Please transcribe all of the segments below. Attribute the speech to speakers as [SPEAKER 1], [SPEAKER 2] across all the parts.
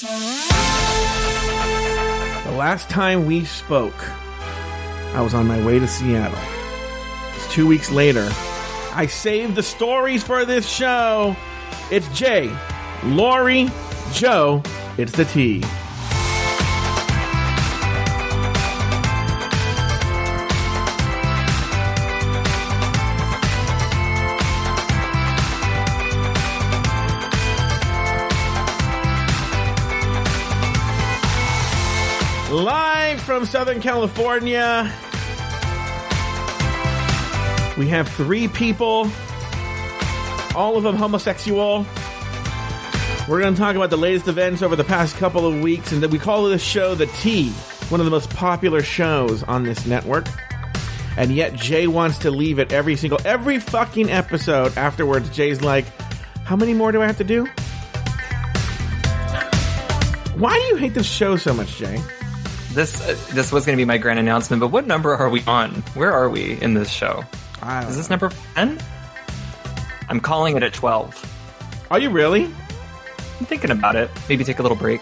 [SPEAKER 1] The last time we spoke, I was on my way to Seattle. It's two weeks later. I saved the stories for this show. It's Jay, Lauri, Joe. It's the T. from Southern California. We have three people, all of them homosexual. We're going to talk about the latest events over the past couple of weeks, and then we call this show The Tea, one of the most popular shows on this network. And yet, Jay wants to leave it every single, every fucking episode afterwards. Jay's like, How many more do I have to do? Why do you hate this show so much, Jay?
[SPEAKER 2] This uh, this was going to be my grand announcement, but what number are we on? Where are we in this show?
[SPEAKER 1] I don't
[SPEAKER 2] Is this
[SPEAKER 1] know.
[SPEAKER 2] number 10? I'm calling it at 12.
[SPEAKER 1] Are you really?
[SPEAKER 2] I'm thinking about it. Maybe take a little break.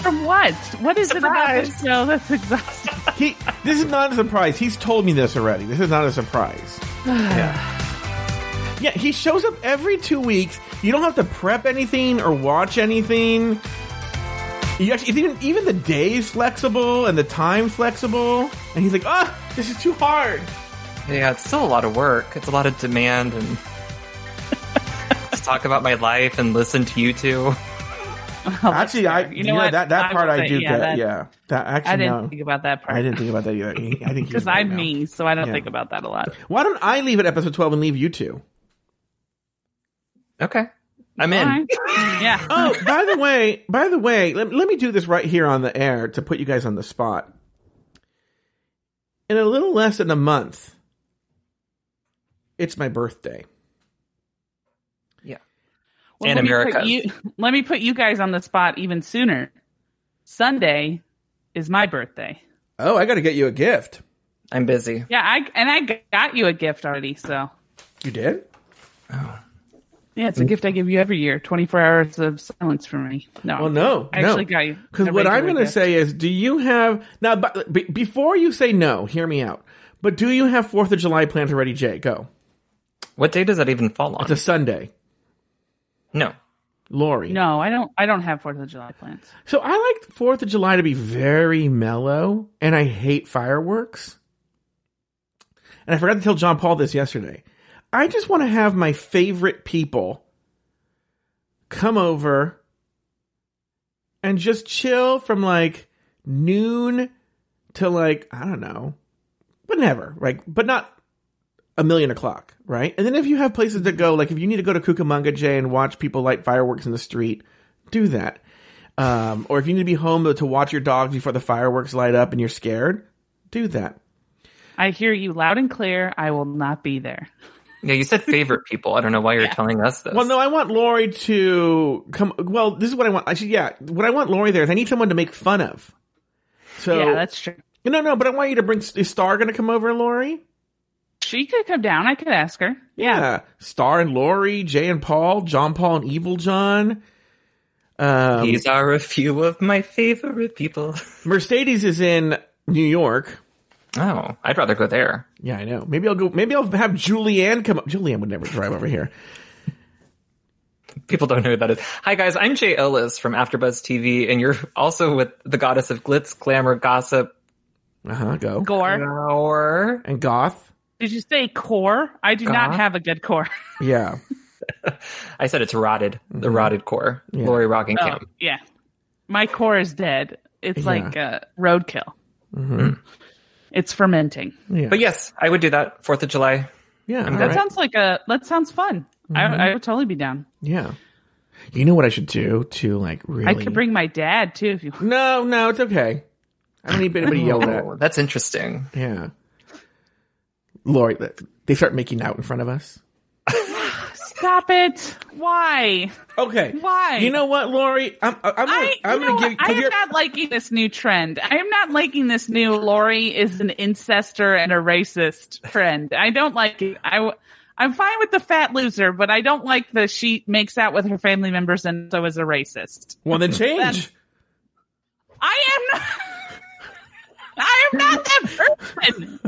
[SPEAKER 3] From what? What is it about this show that's exhausting?
[SPEAKER 1] He. This is not a surprise. He's told me this already. This is not a surprise.
[SPEAKER 2] Yeah.
[SPEAKER 1] Yeah, he shows up every two weeks. You don't have to prep anything or watch anything. You actually, even even the day's flexible and the time flexible. And he's like, ah, this is too hard.
[SPEAKER 2] Yeah, it's still a lot of work. It's a lot of demand and just talk about my life and listen to you two.
[SPEAKER 1] actually, I
[SPEAKER 3] fair.
[SPEAKER 1] you know, that that
[SPEAKER 3] I
[SPEAKER 1] part
[SPEAKER 3] would
[SPEAKER 1] I
[SPEAKER 3] say,
[SPEAKER 1] do
[SPEAKER 3] yeah,
[SPEAKER 1] get.
[SPEAKER 3] that-
[SPEAKER 1] yeah, that actually
[SPEAKER 3] I didn't
[SPEAKER 1] no,
[SPEAKER 3] think about that part.
[SPEAKER 1] I didn't think about that either. He- I think
[SPEAKER 3] because I'm me, so I don't
[SPEAKER 1] Yeah.
[SPEAKER 3] think about that a lot.
[SPEAKER 1] Why don't I leave at episode twelve and leave you two?
[SPEAKER 2] Okay. I'm in.
[SPEAKER 3] Fine. yeah.
[SPEAKER 1] Oh, by the way, by the way, let, let me do this right here on the air to put you guys on the spot. In a little less than a month, it's my birthday.
[SPEAKER 2] Yeah.
[SPEAKER 3] Well,
[SPEAKER 2] and
[SPEAKER 3] let me put
[SPEAKER 2] America's.
[SPEAKER 3] You, let me put you guys on the spot even sooner. Sunday is my birthday.
[SPEAKER 1] Oh, I got to get you a gift.
[SPEAKER 2] I'm busy.
[SPEAKER 3] Yeah, I and I got you a gift already. So
[SPEAKER 1] You did? Oh.
[SPEAKER 3] Yeah, it's a gift I give you every year. Twenty four hours of silence for me. No,
[SPEAKER 1] Well, no,
[SPEAKER 3] I
[SPEAKER 1] no.
[SPEAKER 3] actually got you
[SPEAKER 1] Because what I'm going to say is, do you have now? But be- before you say no, hear me out. But do you have Fourth of July plans already, Jay? Go.
[SPEAKER 2] What day does that even fall on?
[SPEAKER 1] It's a Sunday.
[SPEAKER 2] no.
[SPEAKER 1] Lauri.
[SPEAKER 3] No, I don't. I don't have Fourth of July plans.
[SPEAKER 1] So I like Fourth of July to be very mellow, and I hate fireworks. And I forgot to tell John Paul this yesterday. I just want to have my favorite people come over and just chill from like noon to like I don't know, but never like, but not a million o'clock, right? And then if you have places to go, like if you need to go to Cucamonga Jay and watch people light fireworks in the street, do that. Um, or if you need to be home to watch your dogs before the fireworks light up and you're scared, do that.
[SPEAKER 3] I hear you loud and clear. I will not be there.
[SPEAKER 2] Yeah, you said favorite people. I don't know why you're telling us this.
[SPEAKER 1] Well, no, I want Lauri to come. Well, this is what I want. Actually, yeah, what I want Lauri there is I need someone to make fun of. So
[SPEAKER 3] yeah, that's true.
[SPEAKER 1] no, no, but I want you to bring. Is Star going to come over, Lauri?
[SPEAKER 3] She could come down. I could ask her. Yeah.
[SPEAKER 1] Star and Lauri, Jay and Paul, John Paul and Evil John. Um,
[SPEAKER 2] These are a few of my favorite people.
[SPEAKER 1] Mercedes is in New York.
[SPEAKER 2] Oh, I'd rather go there.
[SPEAKER 1] Yeah, I know. Maybe I'll go. Maybe I'll have Julianne come. Up. Julianne would never drive over here.
[SPEAKER 2] People don't know who that is. Hi guys, I'm Jay Ellis from AfterBuzz TV, and you're also with the goddess of glitz, glamour, gossip,
[SPEAKER 1] Uh huh. Go
[SPEAKER 3] Gore.
[SPEAKER 2] or
[SPEAKER 1] and goth.
[SPEAKER 3] Did you say core? I do not have a good core.
[SPEAKER 1] Yeah.
[SPEAKER 2] I said it's rotted, the rotted core.
[SPEAKER 1] Yeah.
[SPEAKER 2] Lauri Rocking
[SPEAKER 3] Oh,
[SPEAKER 2] Camp.
[SPEAKER 3] yeah. My core is dead. It's like uh, roadkill.
[SPEAKER 1] Mm-hmm.
[SPEAKER 3] It's fermenting.
[SPEAKER 1] Yeah.
[SPEAKER 2] But yes, I would do that. Fourth of July.
[SPEAKER 1] yeah. all
[SPEAKER 2] that
[SPEAKER 3] That
[SPEAKER 1] right.
[SPEAKER 3] sounds like a. That sounds fun. I, mm-hmm. I would totally be down.
[SPEAKER 1] Yeah. You know what I should do to like really?
[SPEAKER 3] I could bring my dad too if you. Want.
[SPEAKER 1] No, no, it's okay. I don't need anybody yelled at.
[SPEAKER 2] That's interesting.
[SPEAKER 1] Yeah. Lauri, they start making out in front of us.
[SPEAKER 3] Stop it! Why?
[SPEAKER 1] Okay.
[SPEAKER 3] Why?
[SPEAKER 1] You know what, Lauri? I'm, I'm, gonna,
[SPEAKER 3] I,
[SPEAKER 1] I'm gonna give.
[SPEAKER 3] what? I
[SPEAKER 1] 'cause
[SPEAKER 3] am
[SPEAKER 1] you're-
[SPEAKER 3] not liking this new trend. I am not liking this new Lauri is an incester and a racist trend. I don't like it. I. I'm fine with the fat loser, but I don't like the she makes out with her family members and so is a racist.
[SPEAKER 1] Well, then change.
[SPEAKER 3] That's- I am not. I am not that person.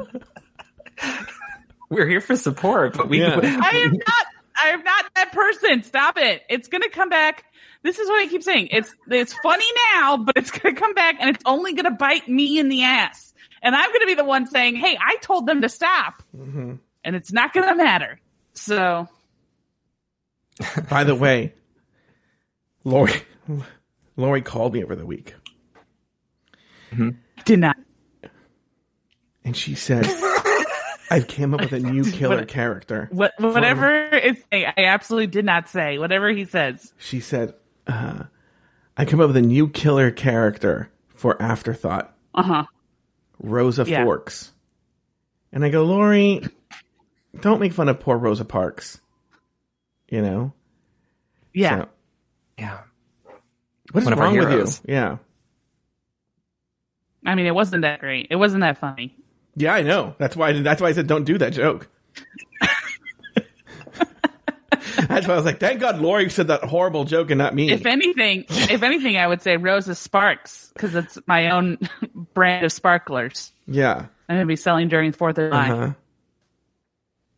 [SPEAKER 2] We're here for support, but we.
[SPEAKER 1] Yeah.
[SPEAKER 3] I am not. I am not that person. Stop it. It's gonna come back. This is what I keep saying. It's it's funny now, but it's gonna come back and it's only gonna bite me in the ass. And I'm gonna be the one saying, "Hey, I told them to stop,"
[SPEAKER 1] Mm-hmm.
[SPEAKER 3] and it's not gonna matter. So
[SPEAKER 1] By the way, Lauri, Lauri called me over the week,
[SPEAKER 3] did not.
[SPEAKER 1] and she said, "I came up with a new killer
[SPEAKER 3] What-
[SPEAKER 1] character."
[SPEAKER 3] What whatever it's I absolutely did not say. Whatever he says.
[SPEAKER 1] She said, uh, "I come up with a new killer character for Afterthought,
[SPEAKER 3] Uh huh.
[SPEAKER 1] Rosa
[SPEAKER 3] Yeah.
[SPEAKER 1] Forks." And I go, Lauri, don't make fun of poor Rosa Parks. You know,
[SPEAKER 3] Yeah.
[SPEAKER 1] So,
[SPEAKER 2] Yeah.
[SPEAKER 1] what is
[SPEAKER 2] One
[SPEAKER 1] wrong with you? Yeah,
[SPEAKER 3] I mean, it wasn't that great. It wasn't that funny.
[SPEAKER 1] Yeah, I know. That's why. I did, that's why I said don't do that joke. that's why I was like, thank God Lauri said that horrible joke and not me.
[SPEAKER 3] If anything, if anything, I would say Rosa Sparks because it's my own brand of sparklers.
[SPEAKER 1] yeah.
[SPEAKER 3] I'm gonna be selling during Fourth of July.
[SPEAKER 1] Uh-huh.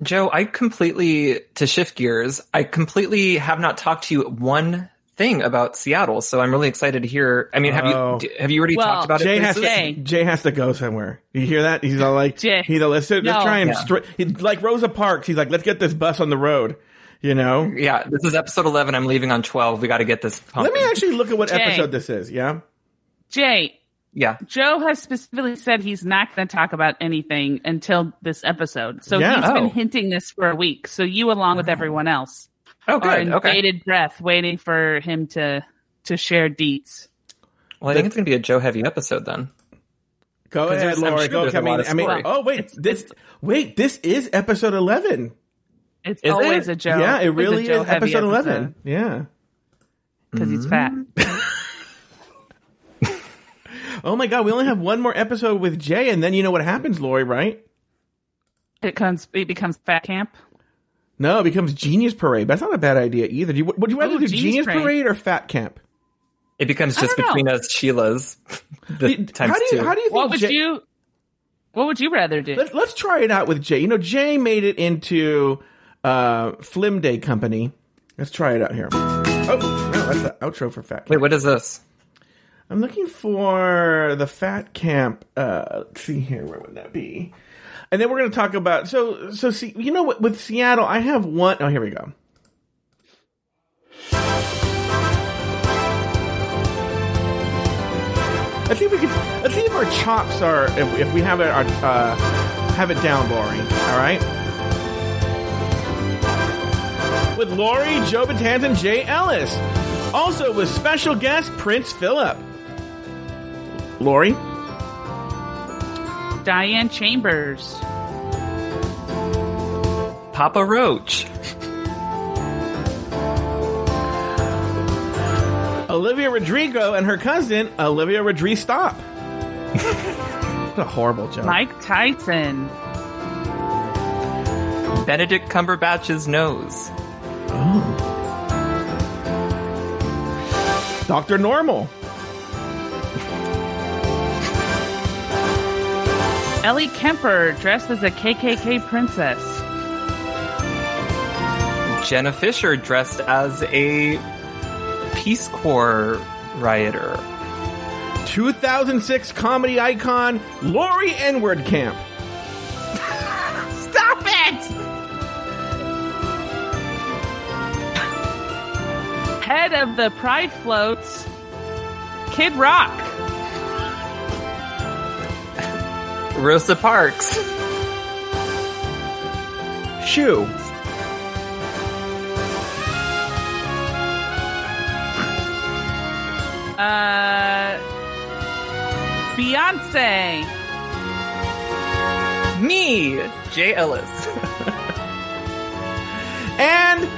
[SPEAKER 2] Joe, I completely, to shift gears, I completely have not talked to you one thing about Seattle. So I'm really excited to hear. I mean, have
[SPEAKER 1] Oh.
[SPEAKER 2] you, have you already
[SPEAKER 3] Well,
[SPEAKER 2] talked about
[SPEAKER 1] Jay
[SPEAKER 2] it?
[SPEAKER 1] has
[SPEAKER 2] places?
[SPEAKER 3] Jay.
[SPEAKER 1] to Jay has to go somewhere. You hear that? He's all like,
[SPEAKER 3] Jay.
[SPEAKER 1] he's let's let's
[SPEAKER 3] No.
[SPEAKER 1] try and
[SPEAKER 2] Yeah.
[SPEAKER 1] stra- he, like Rosa Parks. He's like, let's get this bus on the road. You know.
[SPEAKER 2] Yeah, this is episode 11. I'm leaving on 12. We got to get this pumping.
[SPEAKER 1] Let me actually look at what
[SPEAKER 3] Jay.
[SPEAKER 1] episode this is. Yeah.
[SPEAKER 3] Jay,
[SPEAKER 2] Yeah.
[SPEAKER 3] Joe has specifically said he's not going to talk about anything until this episode. So
[SPEAKER 1] Yeah.
[SPEAKER 3] he's been
[SPEAKER 2] Oh.
[SPEAKER 3] hinting this for a week. So you, along with everyone else,
[SPEAKER 2] Oh,
[SPEAKER 3] are
[SPEAKER 2] good.
[SPEAKER 3] in
[SPEAKER 2] Okay.
[SPEAKER 3] bated breath, waiting for him to to share deets.
[SPEAKER 2] Well, I think it's going to be a Joe heavy episode then.
[SPEAKER 1] Go ahead,
[SPEAKER 2] there's- I'm
[SPEAKER 1] Laura.
[SPEAKER 2] sure
[SPEAKER 1] Go.
[SPEAKER 2] there's a
[SPEAKER 1] I mean, I mean, oh wait, this wait, this is episode eleven.
[SPEAKER 3] It's
[SPEAKER 2] Is
[SPEAKER 3] always
[SPEAKER 2] it?
[SPEAKER 3] a Joe.
[SPEAKER 1] yeah, it really is
[SPEAKER 3] heavy
[SPEAKER 1] episode eleven. Yeah.
[SPEAKER 3] because he's fat. Mm-hmm.
[SPEAKER 1] Oh my god, we only have one more episode with Jay, and then you know what happens, Lauri, right?
[SPEAKER 3] It comes. It becomes fat camp.
[SPEAKER 1] No, it becomes Genius Parade. That's not a bad idea either. Do you, would you rather
[SPEAKER 3] Ooh,
[SPEAKER 1] do
[SPEAKER 3] Genius
[SPEAKER 1] Genius
[SPEAKER 3] Parade.
[SPEAKER 1] Parade or Fat Camp?
[SPEAKER 2] It becomes just
[SPEAKER 3] don't know.
[SPEAKER 2] between us Sheila's. The times
[SPEAKER 1] how do you
[SPEAKER 2] two.
[SPEAKER 1] how do you think
[SPEAKER 3] What would
[SPEAKER 1] Jay,
[SPEAKER 3] you? What would you rather do?
[SPEAKER 1] Let, let's try it out with Jay. You know, Jay made it into uh, Flim Day Company. Let's try it out here. Oh, no, that's the outro for Fat Camp.
[SPEAKER 2] Wait, what is this?
[SPEAKER 1] I'm looking for the Fat Camp. Uh, let's see here. Where would that be? And then we're going to talk about so so. See, you know what? With Seattle, I have one oh here we go. Let's see if we can. Let's see if our chops are. If, if we have it, our, uh, have it down, Lauri. All right. With Lauri, Joe Betance, and Jay Ellis. Also with special guest Prince Philip. Lauri.
[SPEAKER 3] Diane Chambers.
[SPEAKER 2] Papa Roach.
[SPEAKER 1] Olivia Rodrigo and her cousin Olivia Rodrigo Stop. what a horrible joke.
[SPEAKER 3] Mike Tyson.
[SPEAKER 2] Benedict Cumberbatch's nose. Oh.
[SPEAKER 1] Dr. Normal.
[SPEAKER 3] Ellie Kemper dressed as a KKK princess.
[SPEAKER 2] Jenna Fischer dressed as a Peace Corps rioter.
[SPEAKER 1] 2006 comedy icon Lauri Enward Camp.
[SPEAKER 3] Stop it! Head of the Pride floats, Kid Rock.
[SPEAKER 2] Rosa Parks.
[SPEAKER 1] Shoe.
[SPEAKER 3] Uh, Beyonce.
[SPEAKER 2] Me, Jay Ellis.
[SPEAKER 1] And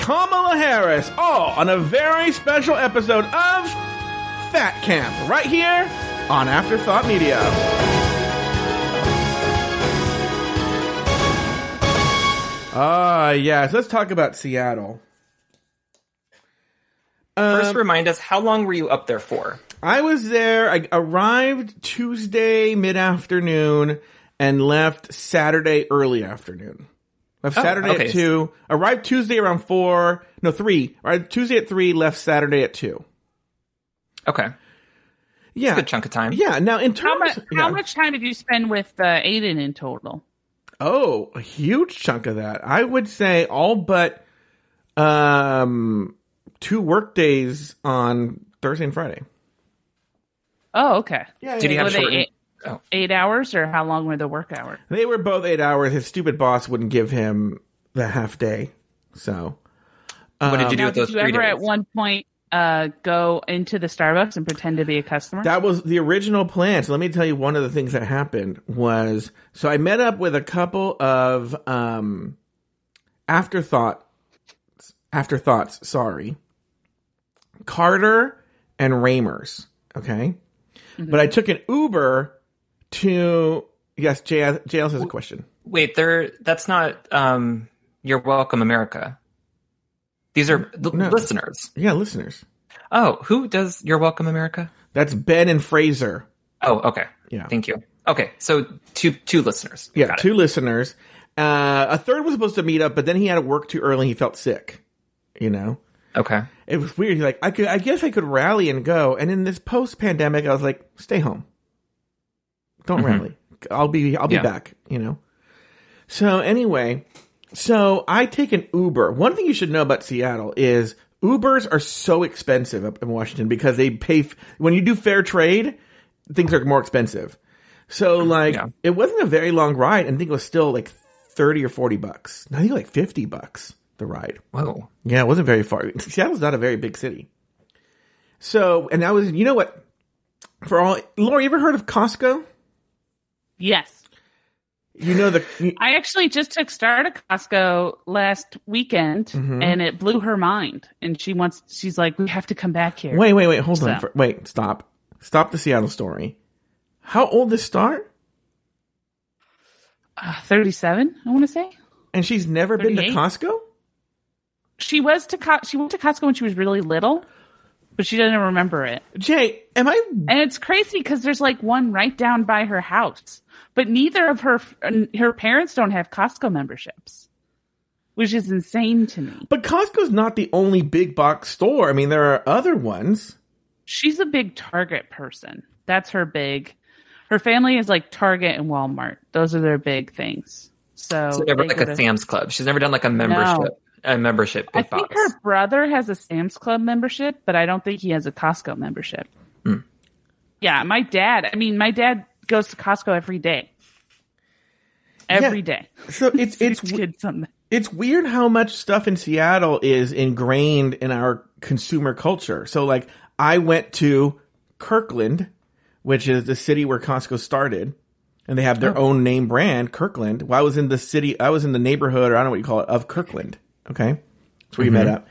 [SPEAKER 1] Kamala Harris. All on a very special episode of Fat Camp. Right here on Afterthought Media. Ah, yes. Let's talk about Seattle.
[SPEAKER 2] First,
[SPEAKER 1] Um,
[SPEAKER 2] remind us how long were you up there for?
[SPEAKER 1] I was there. I arrived Tuesday mid afternoon and left Saturday early afternoon. Left
[SPEAKER 2] Oh,
[SPEAKER 1] Saturday
[SPEAKER 2] okay.
[SPEAKER 1] at two. Arrived Tuesday around four. No, three. Arrived Tuesday at three. Left Saturday at two.
[SPEAKER 2] Okay,
[SPEAKER 1] Yeah.
[SPEAKER 2] good chunk of time.
[SPEAKER 1] Yeah. Now in
[SPEAKER 3] How
[SPEAKER 1] terms,
[SPEAKER 3] much?
[SPEAKER 1] yeah.
[SPEAKER 3] How much time did you spend with uh, Aiden in total?
[SPEAKER 1] Oh, a huge chunk of that. I would say all but um two work days on Thursday and Friday.
[SPEAKER 3] Oh, okay.
[SPEAKER 1] Yeah,
[SPEAKER 2] Did he have
[SPEAKER 3] Were they
[SPEAKER 2] short?
[SPEAKER 3] eight,
[SPEAKER 2] Oh.
[SPEAKER 3] eight hours, or how long were the work hours?
[SPEAKER 1] They were both eight hours. His stupid boss wouldn't give him the half day. So
[SPEAKER 2] What did you do
[SPEAKER 3] Now,
[SPEAKER 2] with those
[SPEAKER 3] did you
[SPEAKER 2] three
[SPEAKER 3] ever
[SPEAKER 2] days?
[SPEAKER 3] at one point uh, go into the Starbucks and pretend to be a customer?
[SPEAKER 1] that was the original plan. So let me tell you one of the things that happened was so I met up with a couple of um afterthought afterthoughts, sorry. Carter and Ramers, okay? But I took an Uber to yes, JL, JL has a question.
[SPEAKER 2] Wait, there. That's not. Um, you're welcome, America. These are
[SPEAKER 1] No.
[SPEAKER 2] listeners.
[SPEAKER 1] Yeah, listeners.
[SPEAKER 2] Oh, who does You're Welcome, America?
[SPEAKER 1] That's Ben and Fraser.
[SPEAKER 2] Oh, okay.
[SPEAKER 1] Yeah.
[SPEAKER 2] Thank you. Okay, so two two listeners.
[SPEAKER 1] Yeah, two listeners. Uh, a third was supposed to meet up, but then he had to work too early. He felt sick. You know,
[SPEAKER 2] Okay.
[SPEAKER 1] it was weird. He's like, I could, I guess I could rally and go. And in this post pandemic, I was like, stay home. Don't rally. I'll be, I'll be
[SPEAKER 2] Yeah.
[SPEAKER 1] back. You know. So anyway, so I take an Uber. One thing you should know about Seattle is Ubers are so expensive up in Washington because they pay f- when you do fair trade, things are more expensive. So like
[SPEAKER 2] Yeah.
[SPEAKER 1] it wasn't a very long ride, and I think it was still like thirty or forty bucks. I think like fifty bucks the ride.
[SPEAKER 2] Whoa.
[SPEAKER 1] Yeah, it wasn't very far. Seattle's not a very big city. So, and that was, you know what? For all, Laura, you ever heard of Costco?
[SPEAKER 3] yes.
[SPEAKER 1] You know the, you-
[SPEAKER 3] I actually just took Star to Costco last weekend,
[SPEAKER 1] Mm-hmm.
[SPEAKER 3] and it blew her mind. And she wants, she's like, we have to come back here.
[SPEAKER 1] wait, wait, wait, hold on. For, wait, stop. Stop the Seattle story. How old is Star?
[SPEAKER 3] Uh, 37, I want to say.
[SPEAKER 1] And she's never been to Costco?
[SPEAKER 3] She was to Co- she went to Costco when she was really little, but she doesn't remember it.
[SPEAKER 1] Jay, am I,
[SPEAKER 3] And it's crazy because there's like one right down by her house, but neither of her her parents don't have Costco memberships, which is insane to me.
[SPEAKER 1] but Costco's not the only big box store. I mean, there are other ones.
[SPEAKER 3] She's a big Target person. That's her big. Her family is like Target and Walmart. Those are their big things. So,
[SPEAKER 2] So never like a
[SPEAKER 3] to-
[SPEAKER 2] Sam's Club. She's never done like a membership. A membership.
[SPEAKER 3] I
[SPEAKER 2] big
[SPEAKER 3] think
[SPEAKER 2] box.
[SPEAKER 3] her brother has a Sam's Club membership, but I don't think he has a Costco membership.
[SPEAKER 2] Hmm.
[SPEAKER 3] Yeah, my dad. I mean, my dad goes to Costco every day. Every
[SPEAKER 1] Yeah.
[SPEAKER 3] day.
[SPEAKER 1] So it's, it's,
[SPEAKER 3] Teach
[SPEAKER 1] it's weird how much stuff in Seattle is ingrained in our consumer culture. So like I went to Kirkland, which is the city where Costco started, and they have their own name brand, Kirkland. Well, I was in the city, I was in the neighborhood, or I don't know what you call it, of Kirkland. Okay. That's where you met up.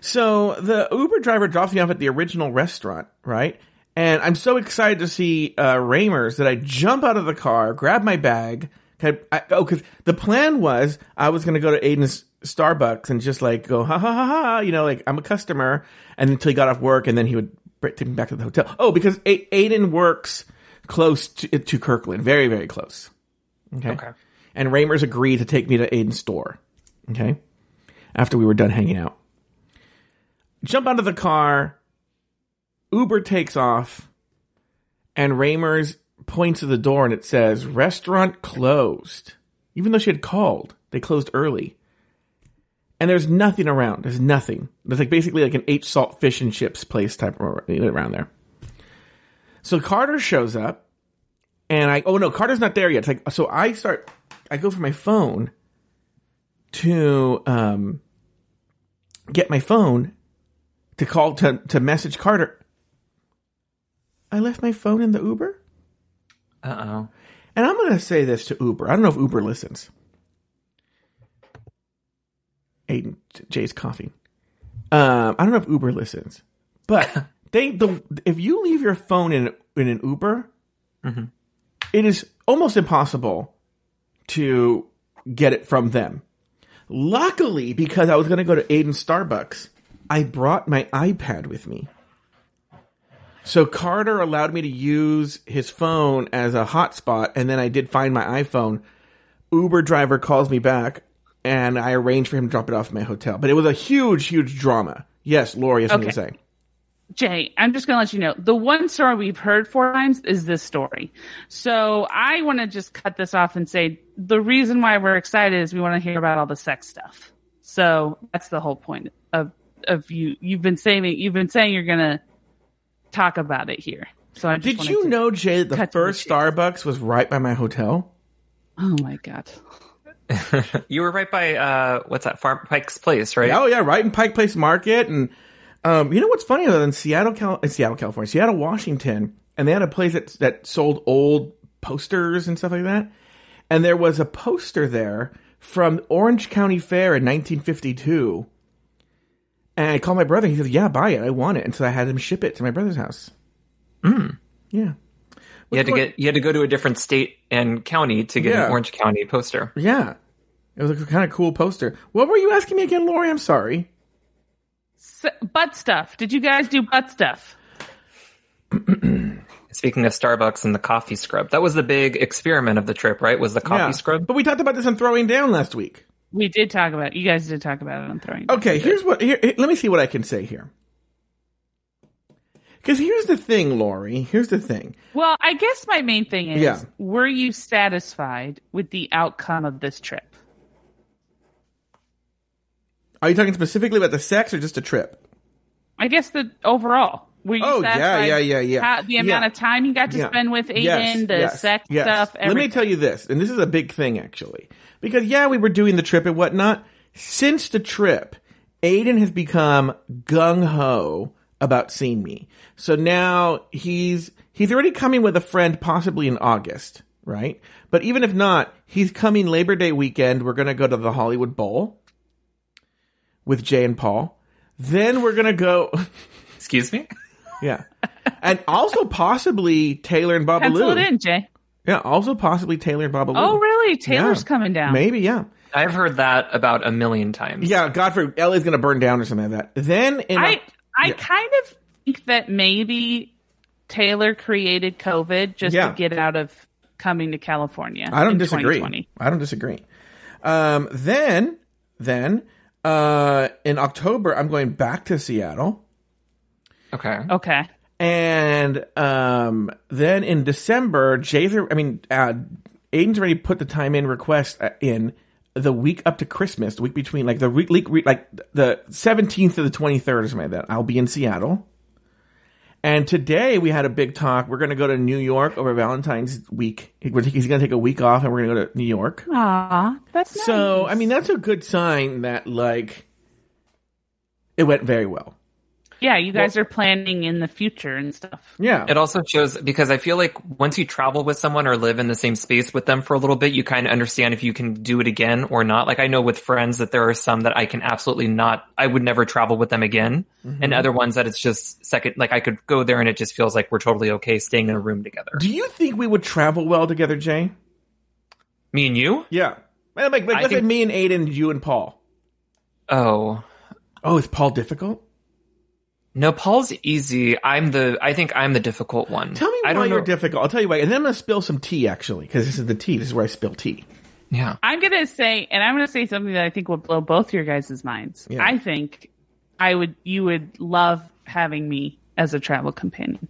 [SPEAKER 1] So the Uber driver drops me off at the original restaurant, right? And I'm so excited to see uh, Ramers that I jump out of the car, grab my bag. I, I, oh, because the plan was I was going to go to Aiden's Starbucks and just like go ha ha ha ha, you know, like I'm a customer, and until he got off work, and then he would take me back to the hotel. Oh, because A- Aiden works close to, to Kirkland, very very close. Okay.
[SPEAKER 2] Okay.
[SPEAKER 1] And Ramers agreed to take me to Aiden's store. Okay. After we were done hanging out. Jump out of the car. Uber takes off. And Ramers points to the door and it says, restaurant closed. Even though she had called, they closed early. And there's nothing around. There's nothing. There's like basically like an H salt fish and chips place type around there. So Carter shows up and I, oh no, Carter's not there yet. It's like, so I start, I go for my phone to, um, get my phone to call to, to message Carter. I left my phone in the Uber.
[SPEAKER 2] Uh oh.
[SPEAKER 1] And I'm going to say this to Uber. I don't know if Uber listens. Aiden, Jay's coughing. Um, I don't know if Uber listens, but they the if you leave your phone in in an Uber, it is almost impossible to get it from them. Luckily, because I was going to go to Aiden Starbucks, I brought my iPad with me. So Carter allowed me to use his phone as a hotspot, and then I did find my iPhone. Uber driver calls me back, and I arranged for him to drop it off at my hotel. But it was a huge, huge drama. Yes, Lauri has something to
[SPEAKER 3] Okay.
[SPEAKER 1] say.
[SPEAKER 3] Jay, I'm just going to let you know the one story we've heard four times is this story. So I want to just cut this off and say the reason why we're excited is we want to hear about all the sex stuff. So that's the whole point of of you. You've been saying you've been saying you're going to talk about it here. So I just
[SPEAKER 1] Did you know, Jay, that the
[SPEAKER 3] cut to the
[SPEAKER 1] first. Starbucks was right by my hotel?
[SPEAKER 3] Oh my god!
[SPEAKER 2] You were right by uh, what's that? Farm Pike's Place, right?
[SPEAKER 1] Oh yeah, right in Pike Place Market, and um, you know what's funny though? In Seattle, Cal- in Seattle, California, Seattle, Washington, and they had a place that that sold old posters and stuff like that. And there was a poster there from Orange County Fair in 1952. And I called my brother. He said, "Yeah, buy it. I want it." And so I had him ship it to my brother's house. Mm. Yeah,
[SPEAKER 2] You had to get you had to go to a different state and county to get
[SPEAKER 1] Yeah.
[SPEAKER 2] an Orange County poster.
[SPEAKER 1] yeah. It was a kind of cool poster. What were you asking me again, Lauri? I'm sorry.
[SPEAKER 3] S- butt stuff. Did you guys do butt stuff?
[SPEAKER 2] Speaking of Starbucks and the coffee scrub, that was the big experiment of the trip, right? Was the coffee
[SPEAKER 1] yeah.
[SPEAKER 2] scrub?
[SPEAKER 1] But we talked about this on throwing down last week.
[SPEAKER 3] We did talk about. it. You guys did talk about it on throwing. Down.
[SPEAKER 1] Okay, here's what. Here, here- let me see what I can say here. Because here's the thing, Lauri. Here's the thing.
[SPEAKER 3] Well, I guess my main thing is:
[SPEAKER 1] Yeah.
[SPEAKER 3] were you satisfied with the outcome of this trip?
[SPEAKER 1] Are you talking specifically about the sex or just a trip?
[SPEAKER 3] I guess the overall. Were you
[SPEAKER 1] Oh, yeah, yeah, yeah, yeah.
[SPEAKER 3] How, the amount
[SPEAKER 1] Yeah.
[SPEAKER 3] of time you got to
[SPEAKER 1] Yeah.
[SPEAKER 3] spend with Aiden,
[SPEAKER 1] Yes,
[SPEAKER 3] the
[SPEAKER 1] yes,
[SPEAKER 3] sex
[SPEAKER 1] yes.
[SPEAKER 3] stuff.
[SPEAKER 1] Let me tell you this, and this is a big thing actually, because yeah, we were doing the trip and whatnot. Since the trip, Aiden has become gung ho about seeing me. So now he's he's already coming with a friend, possibly in August, right? But even if not, he's coming Labor Day weekend. We're gonna go to the Hollywood Bowl with Jay and Paul. Then we're gonna go,
[SPEAKER 2] Excuse me.
[SPEAKER 1] yeah, and also possibly Taylor and
[SPEAKER 3] Pencil it in, Jay.
[SPEAKER 1] Yeah, also possibly Taylor and Babalu.
[SPEAKER 3] Oh, really? Taylor's
[SPEAKER 1] Yeah.
[SPEAKER 3] coming down.
[SPEAKER 1] Maybe, yeah.
[SPEAKER 2] I've heard that about a million times.
[SPEAKER 1] Yeah, Godfrey, LA's gonna burn down or something like that. Then in
[SPEAKER 3] I I
[SPEAKER 1] Yeah.
[SPEAKER 3] kind of think that maybe Taylor created COVID just
[SPEAKER 1] Yeah.
[SPEAKER 3] to get out of coming to California.
[SPEAKER 1] I don't
[SPEAKER 3] in
[SPEAKER 1] disagree. I don't disagree. Um, then, then, uh, in October, I'm going back to Seattle.
[SPEAKER 2] Okay.
[SPEAKER 3] Okay.
[SPEAKER 1] And, um, then in December, Jay's, I mean, uh, Aiden's already put the time in request uh, in the week up to Christmas, the week between, like the week, week like the 17th to the 23rd or something like that. I'll be in Seattle. And today we had a big talk. We're going to go to New York over Valentine's week. He's going to take a week off and we're going to go to New York.
[SPEAKER 3] Aw, that's nice.
[SPEAKER 1] So, I mean, that's a good sign that, like, it went very well.
[SPEAKER 3] Yeah, you guys are planning in the future and stuff.
[SPEAKER 1] Yeah.
[SPEAKER 2] It also shows because I feel like once you travel with someone or live in the same space with them for a little bit, you kind of understand if you can do it again or not. Like I know with friends that there are some that I can absolutely not, I would never travel with them again. Mm-hmm. And other ones that it's just second, like I could go there and it just feels like we're totally okay staying in a room together.
[SPEAKER 1] Do you think we would travel well together, Jay?
[SPEAKER 2] Me and you?
[SPEAKER 1] Yeah. Well, Like, like,
[SPEAKER 2] I
[SPEAKER 1] let's say
[SPEAKER 2] think-
[SPEAKER 1] me and Aiden, you and Paul.
[SPEAKER 2] Oh.
[SPEAKER 1] Oh, is Paul difficult?
[SPEAKER 2] No, Paul's easy. I'm the, I think I'm the difficult one.
[SPEAKER 1] Tell me
[SPEAKER 2] I
[SPEAKER 1] why
[SPEAKER 2] don't
[SPEAKER 1] you're
[SPEAKER 2] know.
[SPEAKER 1] difficult. I'll tell you why. And then I'm going to spill some tea, actually, because this is the tea. This is where I spill tea.
[SPEAKER 2] yeah.
[SPEAKER 3] I'm gonna say, and I'm gonna say something that I think will blow both your guys' minds.
[SPEAKER 1] Yeah.
[SPEAKER 3] I think I would, you would love having me as a travel companion.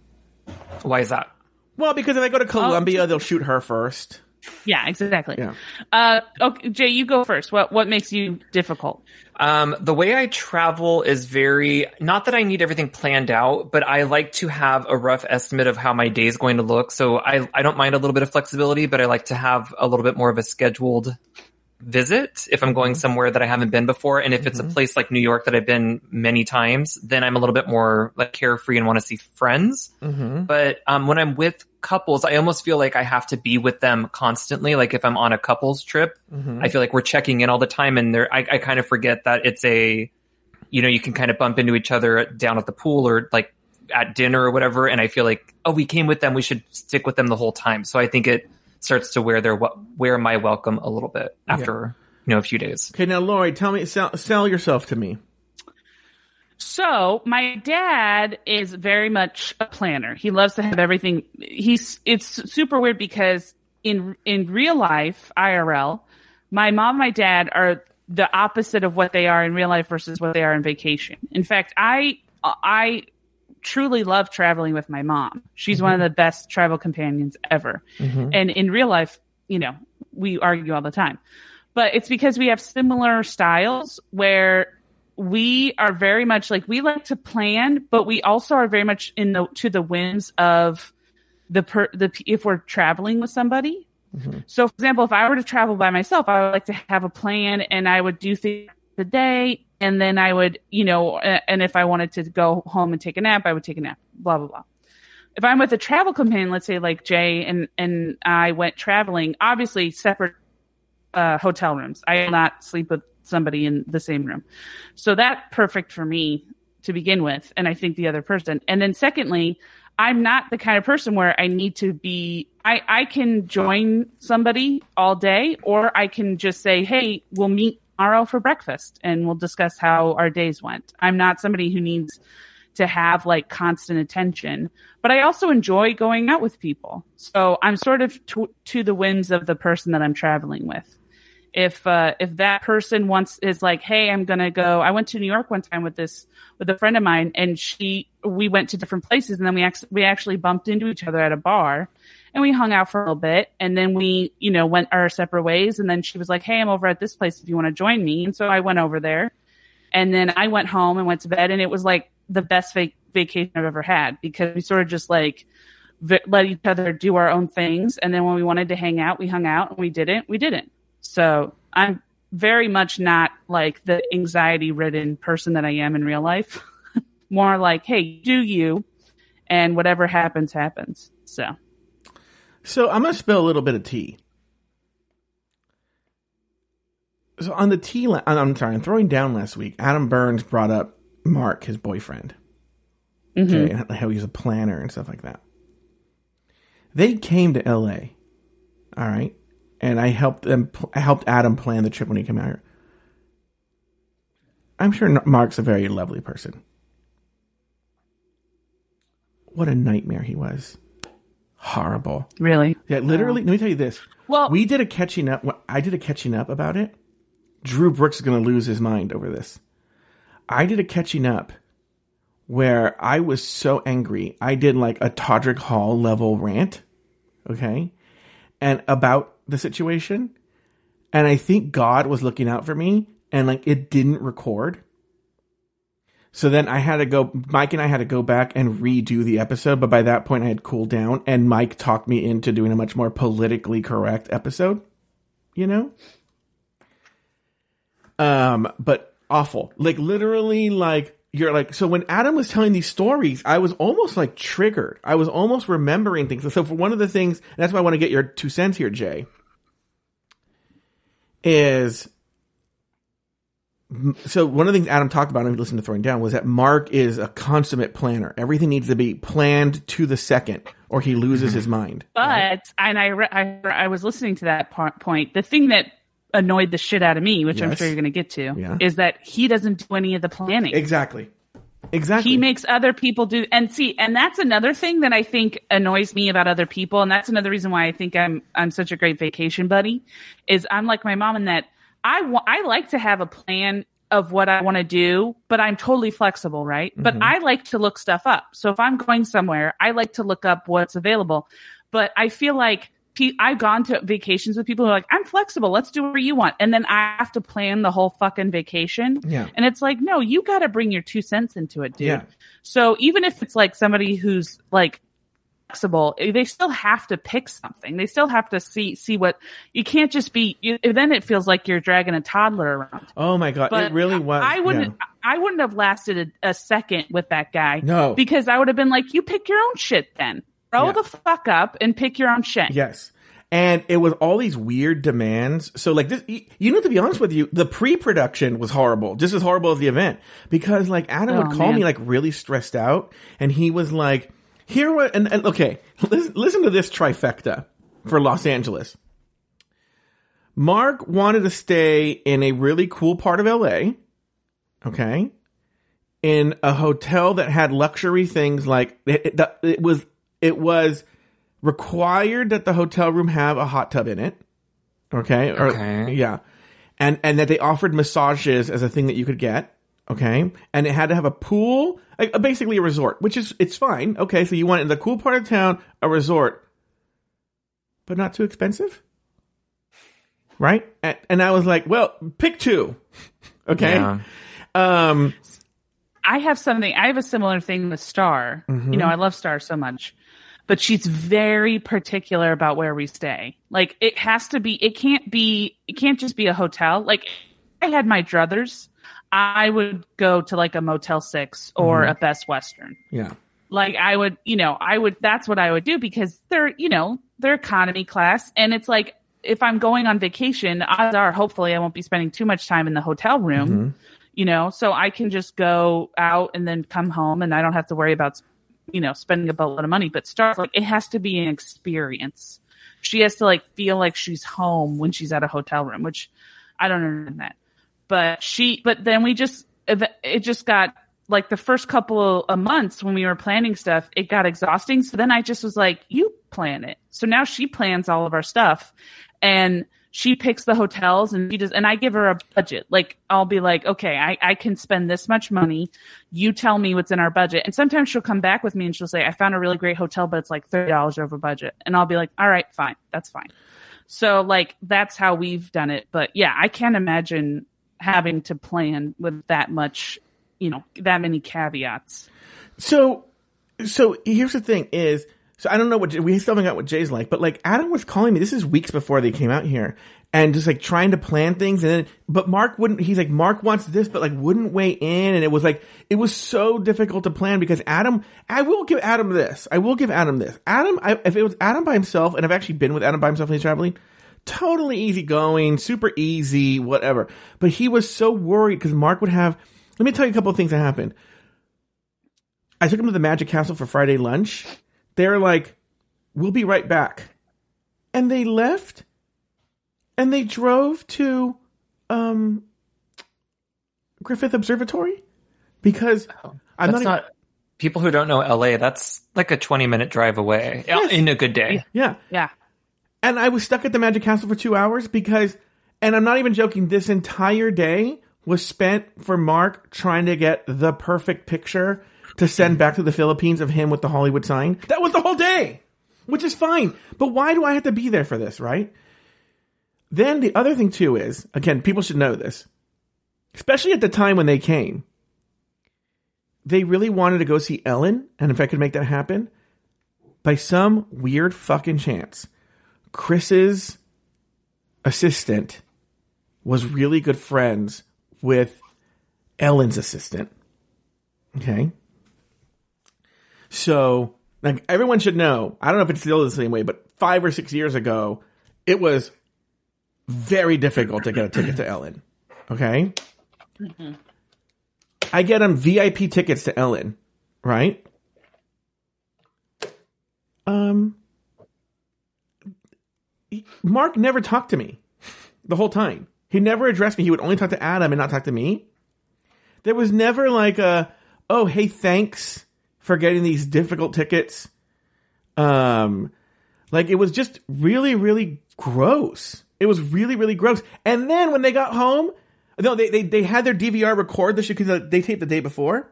[SPEAKER 2] Why is that?
[SPEAKER 1] Well, because if I go to Colombia, they'll shoot her first.
[SPEAKER 3] Yeah, exactly.
[SPEAKER 1] Yeah.
[SPEAKER 3] Uh, okay, Jay, you go first. What what makes you difficult?
[SPEAKER 2] Um, the way I travel is very, not that I need everything planned out, but I like to have a rough estimate of how my day is going to look. So I, I don't mind a little bit of flexibility, but I like to have a little bit more of a scheduled visit if I'm going somewhere that I haven't been before. And if it's a place like New York that I've been many times, then I'm a little bit more like carefree and want to see friends.
[SPEAKER 1] Mm-hmm.
[SPEAKER 2] But um, when I'm with couples, I almost feel like I have to be with them constantly. Like if I'm on a couples trip,
[SPEAKER 1] Mm-hmm.
[SPEAKER 2] I feel like we're checking in all the time, and there, I, I kind of forget that it's a, you know, you can kind of bump into each other down at the pool or like at dinner or whatever. And I feel like, oh, we came with them, we should stick with them the whole time. So I think it starts to wear their wear my welcome a little bit after. you know a few days.
[SPEAKER 1] Okay, now Lauri, tell me, sell, sell yourself to me.
[SPEAKER 3] So my dad is very much a planner. He loves to have everything. He's it's super weird because in in real life IRL, my mom and my dad are the opposite of what they are in real life versus what they are in vacation. In fact, I I truly love traveling with my mom. She's one of mm-hmm. the best travel companions ever. Mm-hmm. And in real life, you know, we argue all the time. But it's because we have similar styles where we are very much like we like to plan, but we also are very much in the to the whims of the per the if we're traveling with somebody. Mm-hmm. So, for example, if I were to travel by myself, I would like to have a plan and I would do things the day, and then I would, you know, and if I wanted to go home and take a nap, I would take a nap. Blah blah blah. If I'm with a travel companion, let's say like Jay and and I went traveling, obviously separate uh, hotel rooms. I will not sleep with somebody in the same room. So that perfect for me to begin with, and I think the other person. And then secondly, I'm not the kind of person where I need to be. I I can join somebody all day, or I can just say, "Hey, we'll meet tomorrow for breakfast, and we'll discuss how our days went." I'm not somebody who needs to have like constant attention, but I also enjoy going out with people. So I'm sort of to, to the whims of the person that I'm traveling with if uh, if that person wants is like, hey, I'm gonna go. I went to New York one time with this with a friend of mine, and she we went to different places, and then we actually we actually bumped into each other at a bar, and we hung out for a little bit, and then we you know went our separate ways, and then she was like, hey, I'm over at this place if you want to join me, and so I went over there, and then I went home and went to bed, and it was like the best vac- vacation I've ever had because we sort of just like v- let each other do our own things, and then when we wanted to hang out, we hung out, and we didn't, we didn't. So I'm very much not like the anxiety ridden person that I am in real life. More like, hey, do you? And whatever happens, happens. So
[SPEAKER 1] So I'm going to spill a little bit of tea. So on the tea, la- I'm sorry, I'm throwing down last week. Adam Burns brought up Mark, his boyfriend. Mm-hmm. Okay, and how he's a planner and stuff like that. They came to L.A. All right, and I helped them. pl- I helped Adam plan the trip when he came out here. I'm sure Mark's a very lovely person. What a nightmare he was. Horrible.
[SPEAKER 3] really,
[SPEAKER 1] Yeah, literally. Let me tell you this.
[SPEAKER 3] well,
[SPEAKER 1] We did a catching up. I did a catching up about it. Drew Brooks is going to lose his mind over this. I did a catching up where I was so angry. I did like a Todrick Hall level rant. Okay. And about the situation. And I think God was looking out for me and like it didn't record. So then I had to go, Mike and I had to go back and redo the episode. But by that point, I had cooled down and Mike talked me into doing a much more politically correct episode, you know? Um, but awful. Like literally, like, you're like, so when Adam was telling these stories, I was almost like triggered. I was almost remembering things. So for one of the things, that's why I want to get your two cents here, Jay, is so one of the things Adam talked about, and we listened to Throwing Down, was that Mark is a consummate planner. Everything needs to be planned to the second, or he loses his mind.
[SPEAKER 3] but and I, re- I I was listening to that po- point. The thing that annoyed the shit out of me, which I'm sure you're going to get to,
[SPEAKER 1] Yeah.
[SPEAKER 3] is that he doesn't do any of the planning.
[SPEAKER 1] Exactly. Exactly.
[SPEAKER 3] he makes other people do and see and that's another thing that i think annoys me about other people and that's another reason why i think i'm i'm such a great vacation buddy is i'm like my mom in that i wa- i like to have a plan of what i want to do but i'm totally flexible right but mm-hmm. i like to look stuff up so if i'm going somewhere i like to look up what's available but i feel like I've gone to vacations with people who are like, I'm flexible. Let's do whatever you want. And then I have to plan the whole fucking vacation.
[SPEAKER 1] Yeah.
[SPEAKER 3] And it's like, no, you got to bring your two cents into it, dude.
[SPEAKER 1] Yeah.
[SPEAKER 3] So even if it's like somebody who's like flexible, they still have to pick something. They still have to see see what you can't just be. You, then it feels like you're dragging a toddler around.
[SPEAKER 1] Oh my god!
[SPEAKER 3] But
[SPEAKER 1] it really was.
[SPEAKER 3] I wouldn't.
[SPEAKER 1] yeah.
[SPEAKER 3] I wouldn't have lasted a, a second with that guy.
[SPEAKER 1] No.
[SPEAKER 3] because I would have been like, you pick your own shit then. Grow
[SPEAKER 1] Yeah.
[SPEAKER 3] the fuck up and pick your own shit.
[SPEAKER 1] Yes. And it was all these weird demands. So like this, you know, to be honest with you, the pre-production was horrible, just as horrible as the event, because like Adam oh, would
[SPEAKER 3] Oh,
[SPEAKER 1] call
[SPEAKER 3] man.
[SPEAKER 1] me like really stressed out, and he was like, "Here what?" And, and okay, listen, listen to this trifecta for Los Angeles. Mark wanted to stay in a really cool part of LA. Okay. In a hotel that had luxury things like it, it, it was it was required that the hotel room have a hot tub in it. Okay. Or-
[SPEAKER 2] Okay.
[SPEAKER 1] yeah. And and that they offered massages as a thing that you could get. Okay. And it had to have a pool, like, basically a resort, which is it's fine. Okay. So you want in the cool part of town a resort, but not too expensive. Right? And, and I was like, well, pick two. Okay.
[SPEAKER 2] Yeah.
[SPEAKER 1] Um
[SPEAKER 3] I have something. I have a similar thing with Star.
[SPEAKER 1] Mm-hmm.
[SPEAKER 3] You know, I love Star so much, but she's very particular about where we stay. Like, it has to be. It can't be. It can't just be a hotel. Like, I had my druthers. I would go to like a Motel Six or
[SPEAKER 1] Mm-hmm.
[SPEAKER 3] a Best Western.
[SPEAKER 1] yeah.
[SPEAKER 3] Like, I would, you know, I would. That's what I would do because they're, you know, they're economy class, and it's like if I'm going on vacation, odds are hopefully I won't be spending too much time in the hotel room
[SPEAKER 1] Mm-hmm.
[SPEAKER 3] you know so i can just go out and then come home and i don't have to worry about you know spending a boatload of money but start like it has to be an experience she has to like feel like she's home when she's at a hotel room which i don't understand that but she but then we just it just got like the first couple of months when we were planning stuff it got exhausting so then i just was like you plan it so now she plans all of our stuff and she picks the hotels and she does and I give her a budget. Like I'll be like, okay, I, I can spend this much money. You tell me what's in our budget. And sometimes she'll come back with me and she'll say, I found a really great hotel, but it's like thirty dollars over budget. And I'll be like, All right, fine, that's fine. So like that's how we've done it. But yeah, I can't imagine having to plan with that much, you know, that many caveats.
[SPEAKER 1] So, so here's the thing: is so I don't know what we still haven't got what Jay's like, but like Adam was calling me. This is weeks before they came out here, and just like trying to plan things, and then but Mark wouldn't. He's like Mark wants this, but like wouldn't weigh in, and it was like it was so difficult to plan because Adam. I will give Adam this. I will give Adam this. Adam, I, if it was Adam by himself, and I've actually been with Adam by himself when he's traveling. Totally easy going, super easy, whatever. But he was so worried because Mark would have. Let me tell you a couple of things that happened. I took him to the Magic Castle for Friday lunch. They're like, we'll be right back. And they left and they drove to um Griffith Observatory because I'm
[SPEAKER 2] That's
[SPEAKER 1] not,
[SPEAKER 2] not, people who don't know LA. That's like a twenty minute drive away
[SPEAKER 1] Yes.
[SPEAKER 2] in a good day.
[SPEAKER 1] yeah.
[SPEAKER 3] Yeah.
[SPEAKER 1] And I was stuck at the Magic Castle for two hours because, and I'm not even joking, this entire day was spent for Mark trying to get the perfect picture to send back to the Philippines of him with the Hollywood sign. That was the whole day, which is fine. But why do I have to be there for this, right? Then the other thing too is, again, people should know this, especially at the time when they came. They really wanted to go see Ellen, and if I could make that happen, by some weird fucking chance, Chris's assistant was really good friends with Ellen's assistant. Okay. So, like, everyone should know, I don't know if it's still the same way, but five or six years ago, it was very difficult to get a ticket to Ellen. Okay. I get them VIP tickets to Ellen, right? Um, Mark never talked to me the whole time. He never addressed me. He would only talk to Adam and not talk to me. There was never like a, oh, hey, thanks for getting these difficult tickets. Um, like it was just really, really gross. It was really, really gross. And then when they got home, no, they, they, they had their DVR record the show because they taped the day before.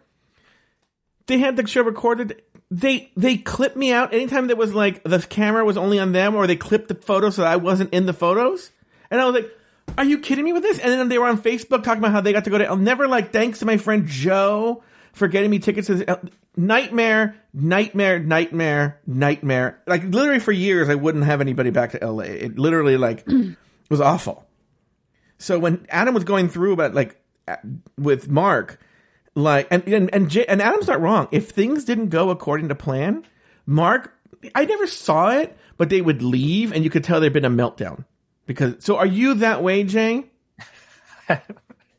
[SPEAKER 1] They had the show recorded. They they clipped me out anytime there was like the camera was only on them, or they clipped the photo so that I wasn't in the photos. And I was like, "Are you kidding me with this?" And then they were on Facebook talking about how they got to go to. I'll never like thanks to my friend Joe for getting me tickets to this. Uh, nightmare, nightmare, nightmare, nightmare. Like literally for years, I wouldn't have anybody back to LA. It literally like was awful. So when Adam was going through about like uh, with Mark, like and and and, J- and Adam's not wrong. If things didn't go according to plan, Mark, I never saw it, but they would leave, and you could tell there'd been a meltdown. Because so, are you that way, Jay?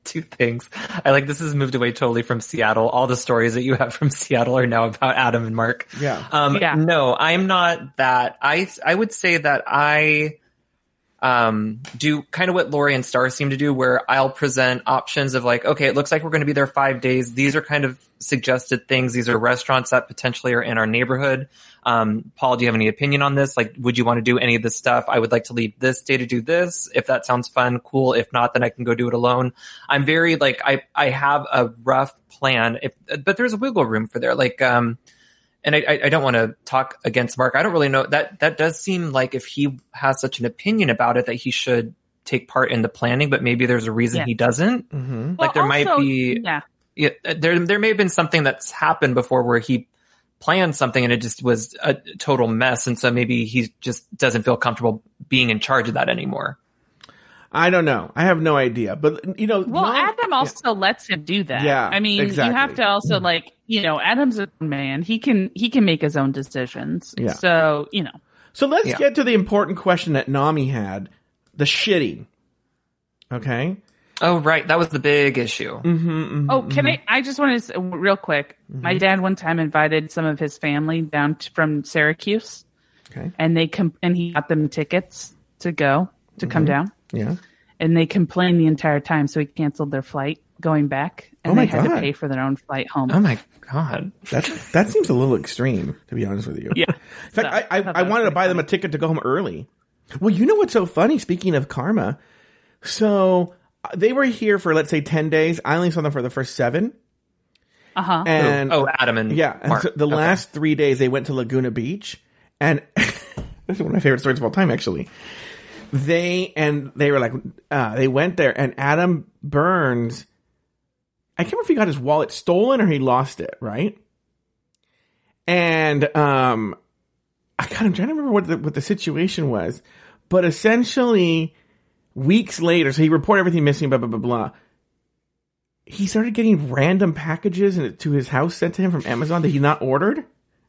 [SPEAKER 2] Two things. I like this has moved away totally from Seattle. All the stories that you have from Seattle are now about Adam and Mark.
[SPEAKER 1] Yeah.
[SPEAKER 2] Um,
[SPEAKER 3] Yeah.
[SPEAKER 2] no, I'm not that. I, I would say that I, um, do kind of what Lauri and Star seem to do, where I'll present options of like, okay, it looks like we're going to be there five days. These are kind of suggested things. These are restaurants that potentially are in our neighborhood. Um, Paul, do you have any opinion on this? Like, would you want to do any of this stuff? I would like to leave this day to do this. If that sounds fun, cool. If not, then I can go do it alone. I'm very like, I, I have a rough plan, if, but there's a wiggle room for there. Like, um, and I, I don't want to talk against Mark. I don't really know that that does seem like if he has such an opinion about it that he should take part in the planning, but maybe there's a reason
[SPEAKER 3] Yeah.
[SPEAKER 2] he doesn't.
[SPEAKER 1] Mm-hmm.
[SPEAKER 2] Like
[SPEAKER 3] Well,
[SPEAKER 2] there might be
[SPEAKER 3] Yeah.
[SPEAKER 2] yeah, there there may have been something that's happened before where he planned something and it just was a total mess, and so maybe he just doesn't feel comfortable being in charge of that anymore.
[SPEAKER 1] I don't know. I have no idea. But you know,
[SPEAKER 3] Well,
[SPEAKER 1] Mom-
[SPEAKER 3] Adam also lets him do that.
[SPEAKER 1] Yeah,
[SPEAKER 3] I mean,
[SPEAKER 1] exactly.
[SPEAKER 3] you have to also mm-hmm. like, you know, Adam's a man. He can he can make his own decisions.
[SPEAKER 1] Yeah.
[SPEAKER 3] So, you know.
[SPEAKER 1] So let's
[SPEAKER 2] Yeah.
[SPEAKER 1] get to the important question that Nami had: the shitting. Okay.
[SPEAKER 2] Oh, right, that was the big issue.
[SPEAKER 1] Mm-hmm, mm-hmm, mm-hmm.
[SPEAKER 3] Oh, can I? I just want to say real quick. My dad one time invited some of his family down t from Syracuse,
[SPEAKER 1] Okay.
[SPEAKER 3] and they com- and he got them tickets to go to come down,
[SPEAKER 1] Yeah.
[SPEAKER 3] and they complained the entire time, so he canceled their flight going back, and
[SPEAKER 1] Oh my
[SPEAKER 3] they had
[SPEAKER 1] God.
[SPEAKER 3] to pay for their own flight home.
[SPEAKER 2] Oh my god.
[SPEAKER 1] That that seems a little extreme, to be honest with you.
[SPEAKER 3] Yeah.
[SPEAKER 1] In fact,
[SPEAKER 3] So,
[SPEAKER 1] I, I,
[SPEAKER 3] thought
[SPEAKER 1] I wanted to
[SPEAKER 3] pretty
[SPEAKER 1] buy them a ticket to go home early. Well, you know what's so funny? Speaking of karma, so uh, they were here for let's say ten days. I only saw them for the first seven,
[SPEAKER 3] Uh huh.
[SPEAKER 1] and
[SPEAKER 2] oh, Adam and
[SPEAKER 1] yeah, and so the
[SPEAKER 2] Okay.
[SPEAKER 1] last three days they went to Laguna Beach, and this is one of my favorite stories of all time, actually. They and they were like, uh, they went there, and Adam Burns. I can't remember if he got his wallet stolen or he lost it, right? And um, I God, I'm trying to remember what the what the situation was, but essentially, weeks later, so he reported everything missing, blah blah blah blah he started getting random packages and to his house sent to him from Amazon that he not ordered,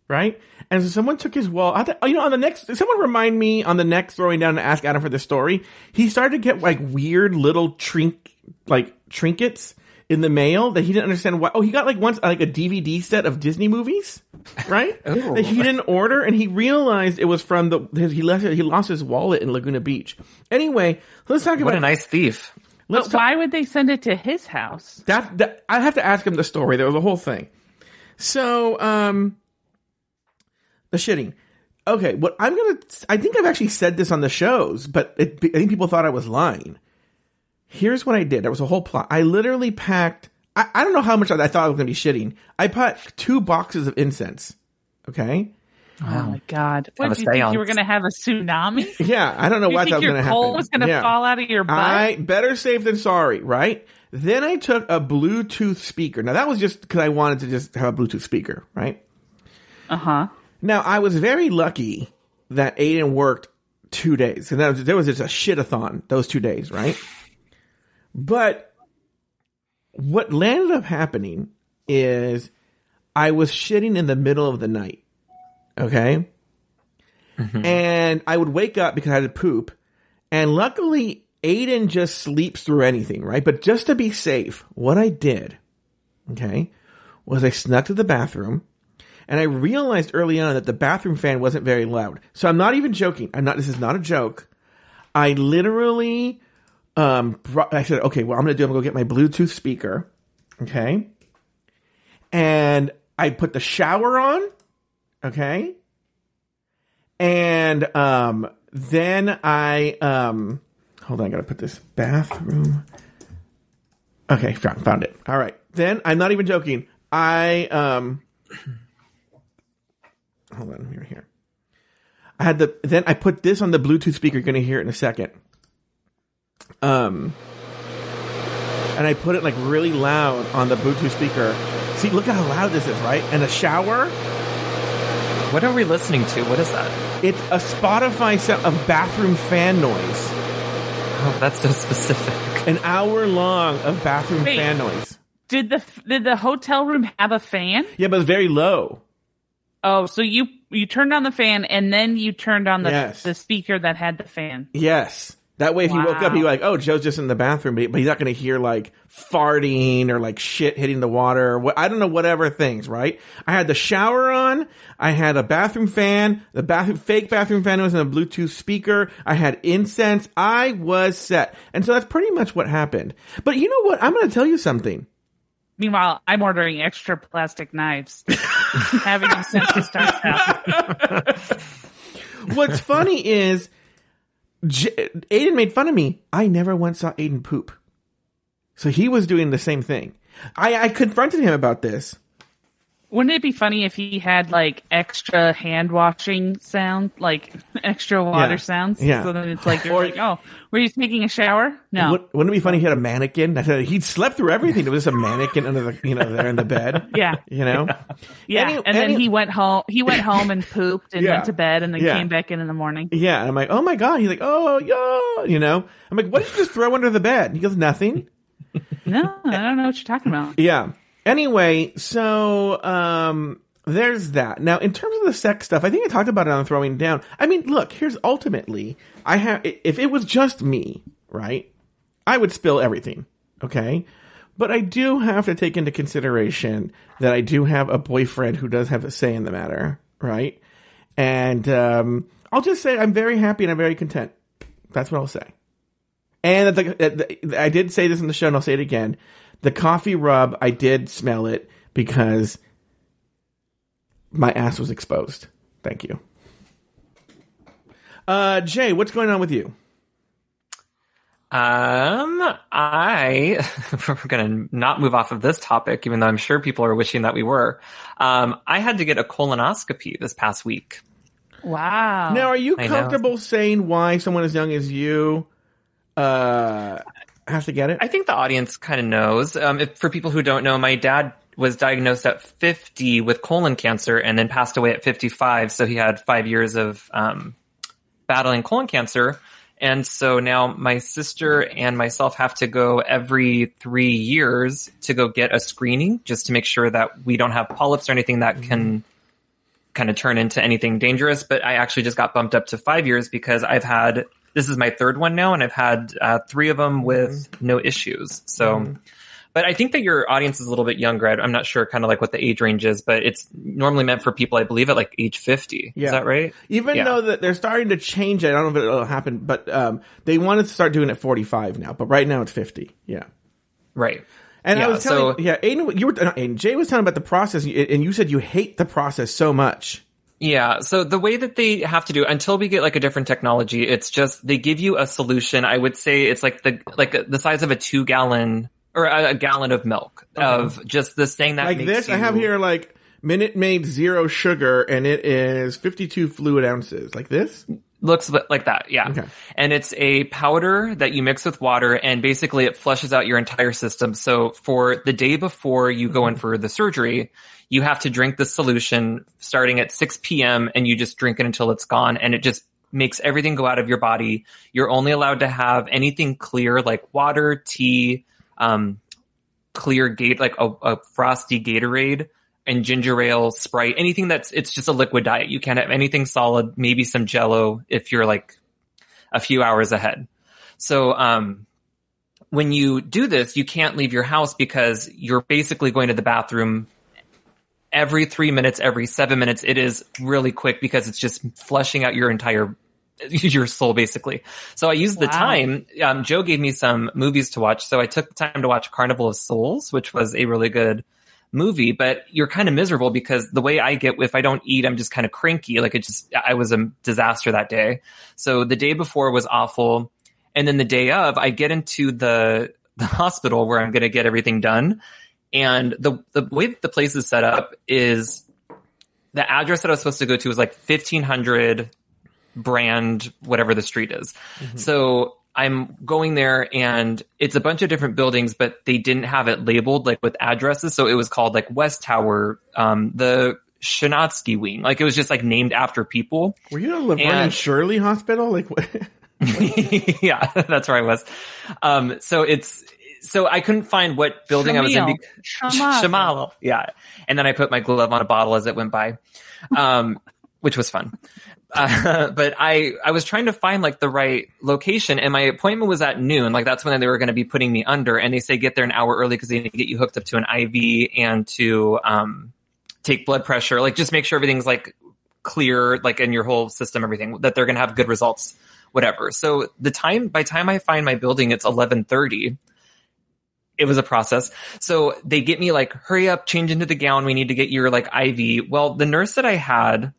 [SPEAKER 1] right? And so someone took his wall. I th- you know, on the next, someone remind me on the next throwing down to ask Adam for the story. He started to get like weird little trink, like trinkets in the mail that he didn't understand why. Oh, he got like once like a DVD set of Disney movies, right?
[SPEAKER 2] Ooh.
[SPEAKER 1] that he didn't order, and he realized it was from the his, he left he lost his wallet in Laguna Beach. Anyway, let's talk
[SPEAKER 2] What
[SPEAKER 1] about
[SPEAKER 2] a nice thief.
[SPEAKER 1] let's
[SPEAKER 3] But
[SPEAKER 1] talk,
[SPEAKER 3] why would they send it to his house?
[SPEAKER 1] that, that I have to ask him the story. There was a whole thing. So, um, the shitting. Okay, what I'm gonna, I think I've actually said this on the shows, but it, I think people thought I was lying. Here's what I did. There was a whole plot. I literally packed. I, I don't know how much I thought I was gonna be shitting. I packed two boxes of incense. Okay.
[SPEAKER 3] Oh my god! What
[SPEAKER 2] Have
[SPEAKER 3] did
[SPEAKER 2] a
[SPEAKER 3] you think you were going to have a tsunami?
[SPEAKER 1] Yeah, I don't know
[SPEAKER 3] you
[SPEAKER 1] what that was gonna
[SPEAKER 3] coal
[SPEAKER 1] happen.
[SPEAKER 3] was going to
[SPEAKER 1] Yeah.
[SPEAKER 3] fall out of your butt?
[SPEAKER 1] I better safe than sorry, right? Then I took a Bluetooth speaker. Now that was just because I wanted to just have a Bluetooth speaker, right?
[SPEAKER 3] Uh huh.
[SPEAKER 1] Now I was very lucky that Aiden worked two days, and that was, there was just a shit-a-thon those two days, right? But what landed up happening is I was shitting in the middle of the night. Okay. Mm-hmm. And I would wake up because I had to poop. And luckily, Aiden just sleeps through anything, right? But just to be safe, what I did, okay, was I snuck to the bathroom and I realized early on that the bathroom fan wasn't very loud. So I'm not even joking. I'm not, this is not a joke. I literally, um, brought, I said, okay, well, I'm to do, I'm to go get my Bluetooth speaker. Okay. And I put the shower on. Okay. And, um, then I, um, hold on, I got to put this bathroom. Okay, found, found it. All right. Then I'm not even joking. I, um, hold on, here, here. I had the, then I put this on the Bluetooth speaker. You're going to hear it in a second. Um, and I put it like really loud on the Bluetooth speaker. See, look at how loud this is, right? And a shower,
[SPEAKER 2] What are we listening to? What is that?
[SPEAKER 1] it's a Spotify set of bathroom fan noise.
[SPEAKER 2] Oh, that's so specific.
[SPEAKER 1] An hour long of bathroom
[SPEAKER 3] Wait.
[SPEAKER 1] fan noise.
[SPEAKER 3] Did the did the hotel room have a fan?
[SPEAKER 1] Yeah, but it's very low.
[SPEAKER 3] Oh, so you you turned on the fan and then you turned on the
[SPEAKER 1] Yes.
[SPEAKER 3] the speaker that had the fan.
[SPEAKER 1] Yes. That way, if he woke up,
[SPEAKER 3] Wow.
[SPEAKER 1] he'd be like, "Oh, Joe's just in the bathroom," but he's not going to hear like farting or like shit hitting the water. Or what I don't know, whatever things. Right? I had the shower on. I had a bathroom fan. The bathroom fake bathroom fan was in a Bluetooth speaker. I had incense. I was set, and so that's pretty much what happened. But you know what? I'm going to tell you something.
[SPEAKER 3] Meanwhile, I'm ordering extra plastic knives. Having them sent to Star's house.
[SPEAKER 1] What's funny is J- Aiden made fun of me. I never once saw Aiden poop. So he was doing the same thing. I, I confronted him about this.
[SPEAKER 3] Wouldn't it be funny if he had like extra hand washing sound, like extra water
[SPEAKER 1] Yeah.
[SPEAKER 3] sounds?
[SPEAKER 1] Yeah.
[SPEAKER 3] So then it's like, you're
[SPEAKER 1] Or-
[SPEAKER 3] like, oh, were you taking a shower? No.
[SPEAKER 1] Wouldn't wouldn't it be funny? if He had a mannequin. I he'd slept through everything. There was a mannequin under the, you know, there in the bed.
[SPEAKER 3] Yeah.
[SPEAKER 1] You know?
[SPEAKER 3] Yeah.
[SPEAKER 1] Any-
[SPEAKER 3] and then
[SPEAKER 1] any-
[SPEAKER 3] he went home. He went home and pooped and
[SPEAKER 1] Yeah.
[SPEAKER 3] went to bed and then
[SPEAKER 1] Yeah.
[SPEAKER 3] came back in in the morning.
[SPEAKER 1] Yeah. And I'm like, oh my God. He's like, oh, yeah. You know? I'm like, what did you just throw under the bed? He goes, nothing.
[SPEAKER 3] No, I don't know what you're talking about.
[SPEAKER 1] Yeah. Anyway, so um there's that. Now, in terms of the sex stuff, I think I talked about it on throwing down. I mean, look, here's ultimately, I have if it was just me, right? I would spill everything, okay? But I do have to take into consideration that I do have a boyfriend who does have a say in the matter, right? And um I'll just say I'm very happy and I'm very content. That's what I'll say. And the, the, I did say this in the show, and I'll say it again. The coffee rub, I did smell it because my ass was exposed. Thank you. Uh, Jay, what's going on with you?
[SPEAKER 2] Um, I we're gonna not move off of this topic, even though I'm sure people are wishing that we were. Um, I had to get a colonoscopy this past week.
[SPEAKER 3] Wow.
[SPEAKER 1] Now, are you
[SPEAKER 2] I know.
[SPEAKER 1] comfortable saying why someone as young as you uh has to get it?
[SPEAKER 2] I think the audience kind of knows. Um, if, for people who don't know, my dad was diagnosed at 50 with colon cancer and then passed away at 55. So he had five years of um, battling colon cancer. And so now my sister and myself have to go every three years to go get a screening just to make sure that we don't have polyps or anything that can kind of turn into anything dangerous. But I actually just got bumped up to five years because I've had this is my third one now, and I've had uh, three of them with no issues. So, but I think that your audience is a little bit younger. I'm not sure kind of like what the age range is, but it's normally meant for people, I believe, at like age 50.
[SPEAKER 1] Yeah.
[SPEAKER 2] Is that right?
[SPEAKER 1] Even
[SPEAKER 2] Yeah.
[SPEAKER 1] though that they're starting to change it, I don't know if it'll happen, but um, they wanted to start doing it 45 now, but right now it's 50. Yeah.
[SPEAKER 2] Right.
[SPEAKER 1] And I was telling,
[SPEAKER 2] so-
[SPEAKER 1] yeah, Aiden, you were, Aiden, Jay was telling about the process, and you said you hate the process so much.
[SPEAKER 2] Yeah. So the way that they have to do until we get like a different technology, it's just they give you a solution. I would say it's like the like the size of a two gallon or a, a gallon of milk of just this thing that
[SPEAKER 1] Like this, I have here like Minute Maid Zero Sugar, and it is 52 fluid ounces. Like this?
[SPEAKER 2] Looks like that. Yeah.
[SPEAKER 1] Okay.
[SPEAKER 2] And it's a powder that you mix with water and basically it flushes out your entire system. So for the day before you go in for the surgery, you have to drink the solution starting at 6 p.m. and you just drink it until it's gone and it just makes everything go out of your body. You're only allowed to have anything clear like water, tea, um, clear gate, like a, a frosty Gatorade and ginger ale, Sprite, anything that's, it's just a liquid diet. You can't have anything solid, maybe some jello if you're like a few hours ahead. So, um, when you do this, you can't leave your house because you're basically going to the bathroom every three minutes, every seven minutes. It is really quick because it's just flushing out your entire your soul basically. So I used the time. Um, Joe gave me some movies to watch, so I took the time to watch Carnival of Souls, which was a really good movie. But you're kind of miserable because the way I get if I don't eat, I'm just kind of cranky. Like it just I was a disaster that day. So the day before was awful, and then the day of, I get into the the hospital where I'm going to get everything done, and the the way that the place is set up is the address that I was supposed to go to was like 1500 brand, whatever the street is. Mm-hmm. So I'm going there and it's a bunch of different buildings, but they didn't have it labeled like with addresses. So it was called like West Tower, um, the Shanatsky Wing. Like it was just like named after people.
[SPEAKER 1] Were you at Laverne
[SPEAKER 2] And-
[SPEAKER 1] and Shirley Hospital? Like, what?
[SPEAKER 2] yeah, that's where I was. Um, so it's, so I couldn't find what building I was in.
[SPEAKER 3] Shamil.
[SPEAKER 2] bec-
[SPEAKER 3] Shamil.
[SPEAKER 2] Shamalo. Yeah. And then I put my glove on a bottle as it went by. Um, which was fun. But I, I was trying to find like the right location and my appointment was at noon. Like that's when they were going to be putting me under and they say get there an hour early because they need to get you hooked up to an IV and to, um, take blood pressure, like just make sure everything's like clear, like in your whole system, everything that they're going to have good results, whatever. So the time, by time I find my building, it's 1130 it was a process. So they get me like, hurry up, change into the gown. We need to get your like IV. Well, the nurse that I had,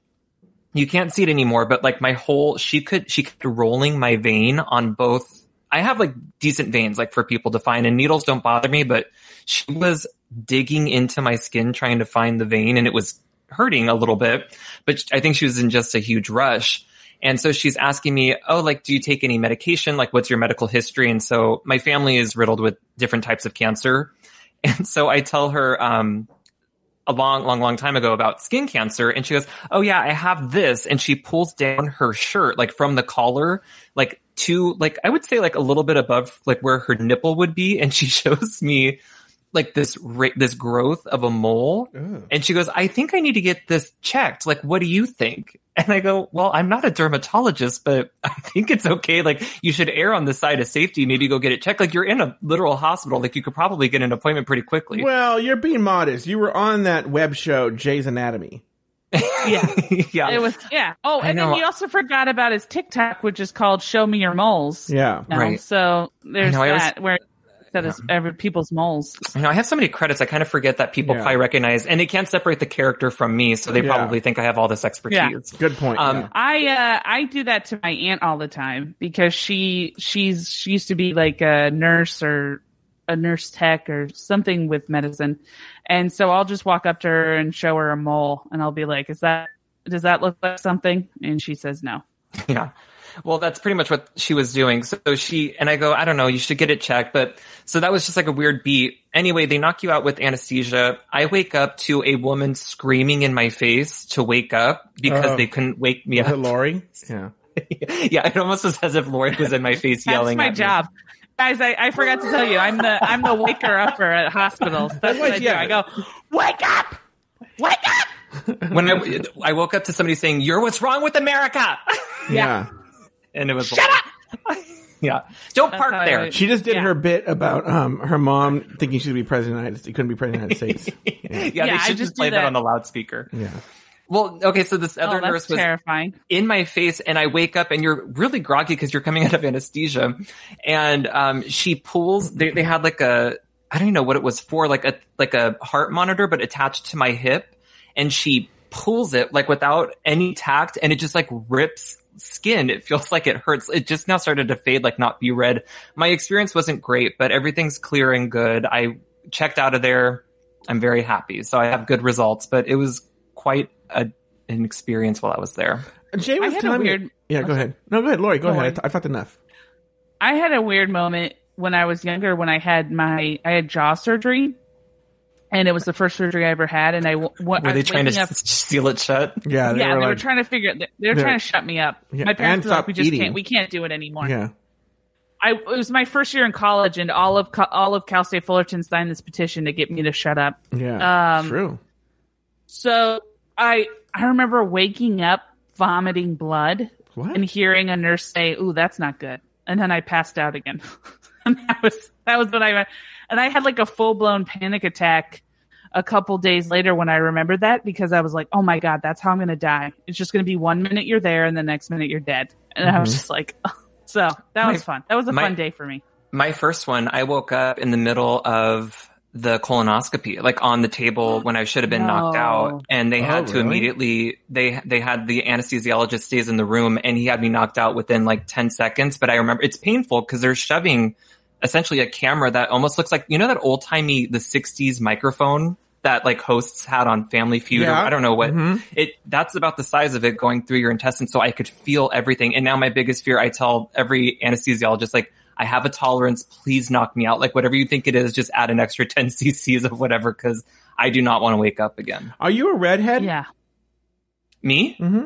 [SPEAKER 2] you can't see it anymore, but like my whole, she could, she kept rolling my vein on both. I have like decent veins, like for people to find and needles don't bother me, but she was digging into my skin trying to find the vein and it was hurting a little bit, but I think she was in just a huge rush. And so she's asking me, Oh, like, do you take any medication? Like, what's your medical history? And so my family is riddled with different types of cancer. And so I tell her, um, a long, long, long time ago about skin cancer. And she goes, Oh yeah, I have this. And she pulls down her shirt, like from the collar, like to, like, I would say like a little bit above, like where her nipple would be. And she shows me like this, ra- this growth of a mole.
[SPEAKER 1] Ugh.
[SPEAKER 2] And she goes, I think I need to get this checked. Like, what do you think? And I go, well, I'm not a dermatologist, but I think it's okay. Like, you should err on the side of safety. Maybe go get it checked. Like, you're in a literal hospital. Like, you could probably get an appointment pretty quickly.
[SPEAKER 1] Well, you're being modest. You were on that web show, Jay's Anatomy.
[SPEAKER 3] Yeah.
[SPEAKER 2] yeah.
[SPEAKER 3] It was yeah. Oh, and then
[SPEAKER 2] know.
[SPEAKER 3] he also forgot about his TikTok, which is called "Show Me Your Moles."
[SPEAKER 1] Yeah.
[SPEAKER 3] now.
[SPEAKER 2] Right.
[SPEAKER 3] So there's
[SPEAKER 2] I know, I was-
[SPEAKER 3] that where that is every people's moles.
[SPEAKER 2] You know, I have so many credits. I kind of forget that people
[SPEAKER 1] Yeah.
[SPEAKER 2] probably recognize, and they can't separate the character from me, so they
[SPEAKER 1] Yeah.
[SPEAKER 2] probably think I have all this expertise.
[SPEAKER 1] Good point.
[SPEAKER 2] Um,
[SPEAKER 1] yeah.
[SPEAKER 3] I uh I do that to my aunt all the time because she she's she used to be like a nurse or a nurse tech or something with medicine. And so I'll just walk up to her and show her a mole and I'll be like, "Is that does that look like something?" And she says no.
[SPEAKER 2] Yeah. Well, that's pretty much what she was doing. So she, and I go, I don't know, you should get it checked. But so that was just like a weird beat. Anyway, they knock you out with anesthesia. I wake up to a woman screaming in my face to wake up because
[SPEAKER 1] Oh.
[SPEAKER 2] they couldn't wake me
[SPEAKER 1] Was it
[SPEAKER 2] up.
[SPEAKER 1] Lauri? Yeah.
[SPEAKER 2] yeah, it almost was as if Lauri was in my face
[SPEAKER 3] That's
[SPEAKER 2] yelling
[SPEAKER 3] my
[SPEAKER 2] at me.
[SPEAKER 3] That's my job. Guys, I, I forgot to tell you, I'm the I'm the waker upper at hospitals. That's what I do.
[SPEAKER 1] yeah.
[SPEAKER 3] I go, wake up, wake up.
[SPEAKER 2] When I, I woke up to somebody saying, "You're what's wrong with America,"
[SPEAKER 1] Yeah.
[SPEAKER 2] And it was shut up. yeah, don't
[SPEAKER 3] That's
[SPEAKER 2] park
[SPEAKER 3] how I
[SPEAKER 2] there.
[SPEAKER 1] She just did
[SPEAKER 3] Yeah.
[SPEAKER 1] her bit about um her mom thinking she could be president of the United States. It couldn't be president of the United States.
[SPEAKER 2] yeah,
[SPEAKER 3] Yeah,
[SPEAKER 2] they
[SPEAKER 3] I
[SPEAKER 2] should
[SPEAKER 3] just
[SPEAKER 2] just play that
[SPEAKER 3] that.
[SPEAKER 2] on the loudspeaker.
[SPEAKER 1] Yeah.
[SPEAKER 2] Well, okay, so this other
[SPEAKER 3] oh,
[SPEAKER 2] nurse was
[SPEAKER 3] terrifying.
[SPEAKER 2] in my face and I wake up and you're really groggy because you're coming out of anesthesia. And um, she pulls, they, they had like a, I don't even know what it was for, like a, like a heart monitor, but attached to my hip. And she pulls it like without any tact and it just like rips skin. It feels like it hurts. It just now started to fade, like not be red. My experience wasn't great, but everything's clear and good. I checked out of there. I'm very happy. So I have good results, but it was quite a, an experience while I was there.
[SPEAKER 1] Jay
[SPEAKER 3] I
[SPEAKER 1] was
[SPEAKER 3] had a
[SPEAKER 1] telling
[SPEAKER 3] weird.
[SPEAKER 1] me. Yeah, go ahead. No, go ahead, Lauri. Go
[SPEAKER 3] Go
[SPEAKER 1] ahead. I,
[SPEAKER 3] on.
[SPEAKER 1] t- I talked enough.
[SPEAKER 3] I had a weird moment when I was younger when I had my I had jaw surgery, and it was the first surgery I ever had. And I w- w-
[SPEAKER 2] Were
[SPEAKER 3] I
[SPEAKER 2] they
[SPEAKER 3] was
[SPEAKER 2] trying to
[SPEAKER 3] up-
[SPEAKER 2] seal it shut?
[SPEAKER 1] Yeah, they
[SPEAKER 3] yeah,
[SPEAKER 1] were
[SPEAKER 3] they were trying to figure. They were trying to shut me up.
[SPEAKER 1] Yeah,
[SPEAKER 3] My parents were like, "We just
[SPEAKER 1] eating.
[SPEAKER 3] can't. We can't do it anymore."
[SPEAKER 1] yeah.
[SPEAKER 3] I it was my first year in college, and all of all of Cal State Fullerton signed this petition to get me to shut up.
[SPEAKER 1] Yeah.
[SPEAKER 3] Um,
[SPEAKER 1] True.
[SPEAKER 3] So I I remember waking up vomiting blood
[SPEAKER 1] What?
[SPEAKER 3] and hearing a nurse say, "Ooh, that's not good," and then I passed out again. and that was that was what I went. And I had like a full blown panic attack a couple days later when I remembered that because I was like, "Oh my god, that's how I'm going to die. It's just going to be one minute you're there and the next minute you're dead." And I was
[SPEAKER 1] Mhm.
[SPEAKER 3] just like, "So that
[SPEAKER 2] My-
[SPEAKER 3] was fun. That was a
[SPEAKER 2] my-
[SPEAKER 3] fun day for me."
[SPEAKER 2] My first one, I woke up in the middle of the colonoscopy, like on the table when I should have been knocked out, and they
[SPEAKER 1] Oh,
[SPEAKER 2] had to
[SPEAKER 1] really?
[SPEAKER 2] immediately they they had the anesthesiologist stays in the room, and he had me knocked out within like ten seconds. But I remember it's painful because they're shoving essentially a camera that almost looks like you know that old timey the '60s microphone that like hosts had on Family Feud. Or, I don't know what
[SPEAKER 1] Mhm.
[SPEAKER 2] it that's about the size of it going through your intestines so i could feel everything and now my biggest fear i tell every anesthesiologist like i have a tolerance please knock me out like whatever you think it is just add an extra 10 cc's of whatever because i do not want to wake up again
[SPEAKER 1] Are you a redhead?
[SPEAKER 3] Yeah.
[SPEAKER 2] me
[SPEAKER 1] Mm-hmm.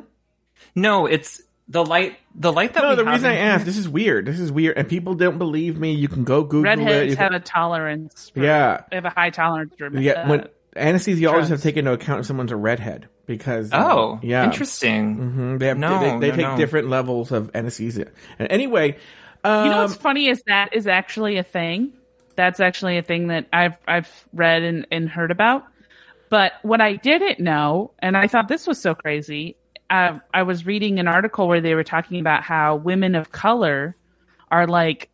[SPEAKER 2] no it's the light the light that
[SPEAKER 1] No,
[SPEAKER 2] we
[SPEAKER 1] the
[SPEAKER 2] have
[SPEAKER 1] reason I
[SPEAKER 2] here-
[SPEAKER 1] asked, this is weird. This is weird, and people don't believe me. You can go Google it.
[SPEAKER 3] Redheads
[SPEAKER 1] You
[SPEAKER 3] have
[SPEAKER 1] can-
[SPEAKER 3] a tolerance. For,
[SPEAKER 1] yeah,
[SPEAKER 3] They have a high tolerance for
[SPEAKER 1] yeah.
[SPEAKER 3] uh,
[SPEAKER 1] When anesthesiologists
[SPEAKER 3] drugs.
[SPEAKER 1] have taken into account if someone's a redhead because uh,
[SPEAKER 2] Oh,
[SPEAKER 1] yeah,
[SPEAKER 2] interesting.
[SPEAKER 1] hmm They have
[SPEAKER 2] No,
[SPEAKER 1] they, they
[SPEAKER 2] no,
[SPEAKER 1] take
[SPEAKER 2] no.
[SPEAKER 1] different levels of anesthesia. And anyway, um,
[SPEAKER 3] You know what's funny is that is actually a thing. That's actually a thing that I've I've read and, and heard about. But what I didn't know, and I thought this was so crazy, I, I was reading an article where they were talking about how women of color are like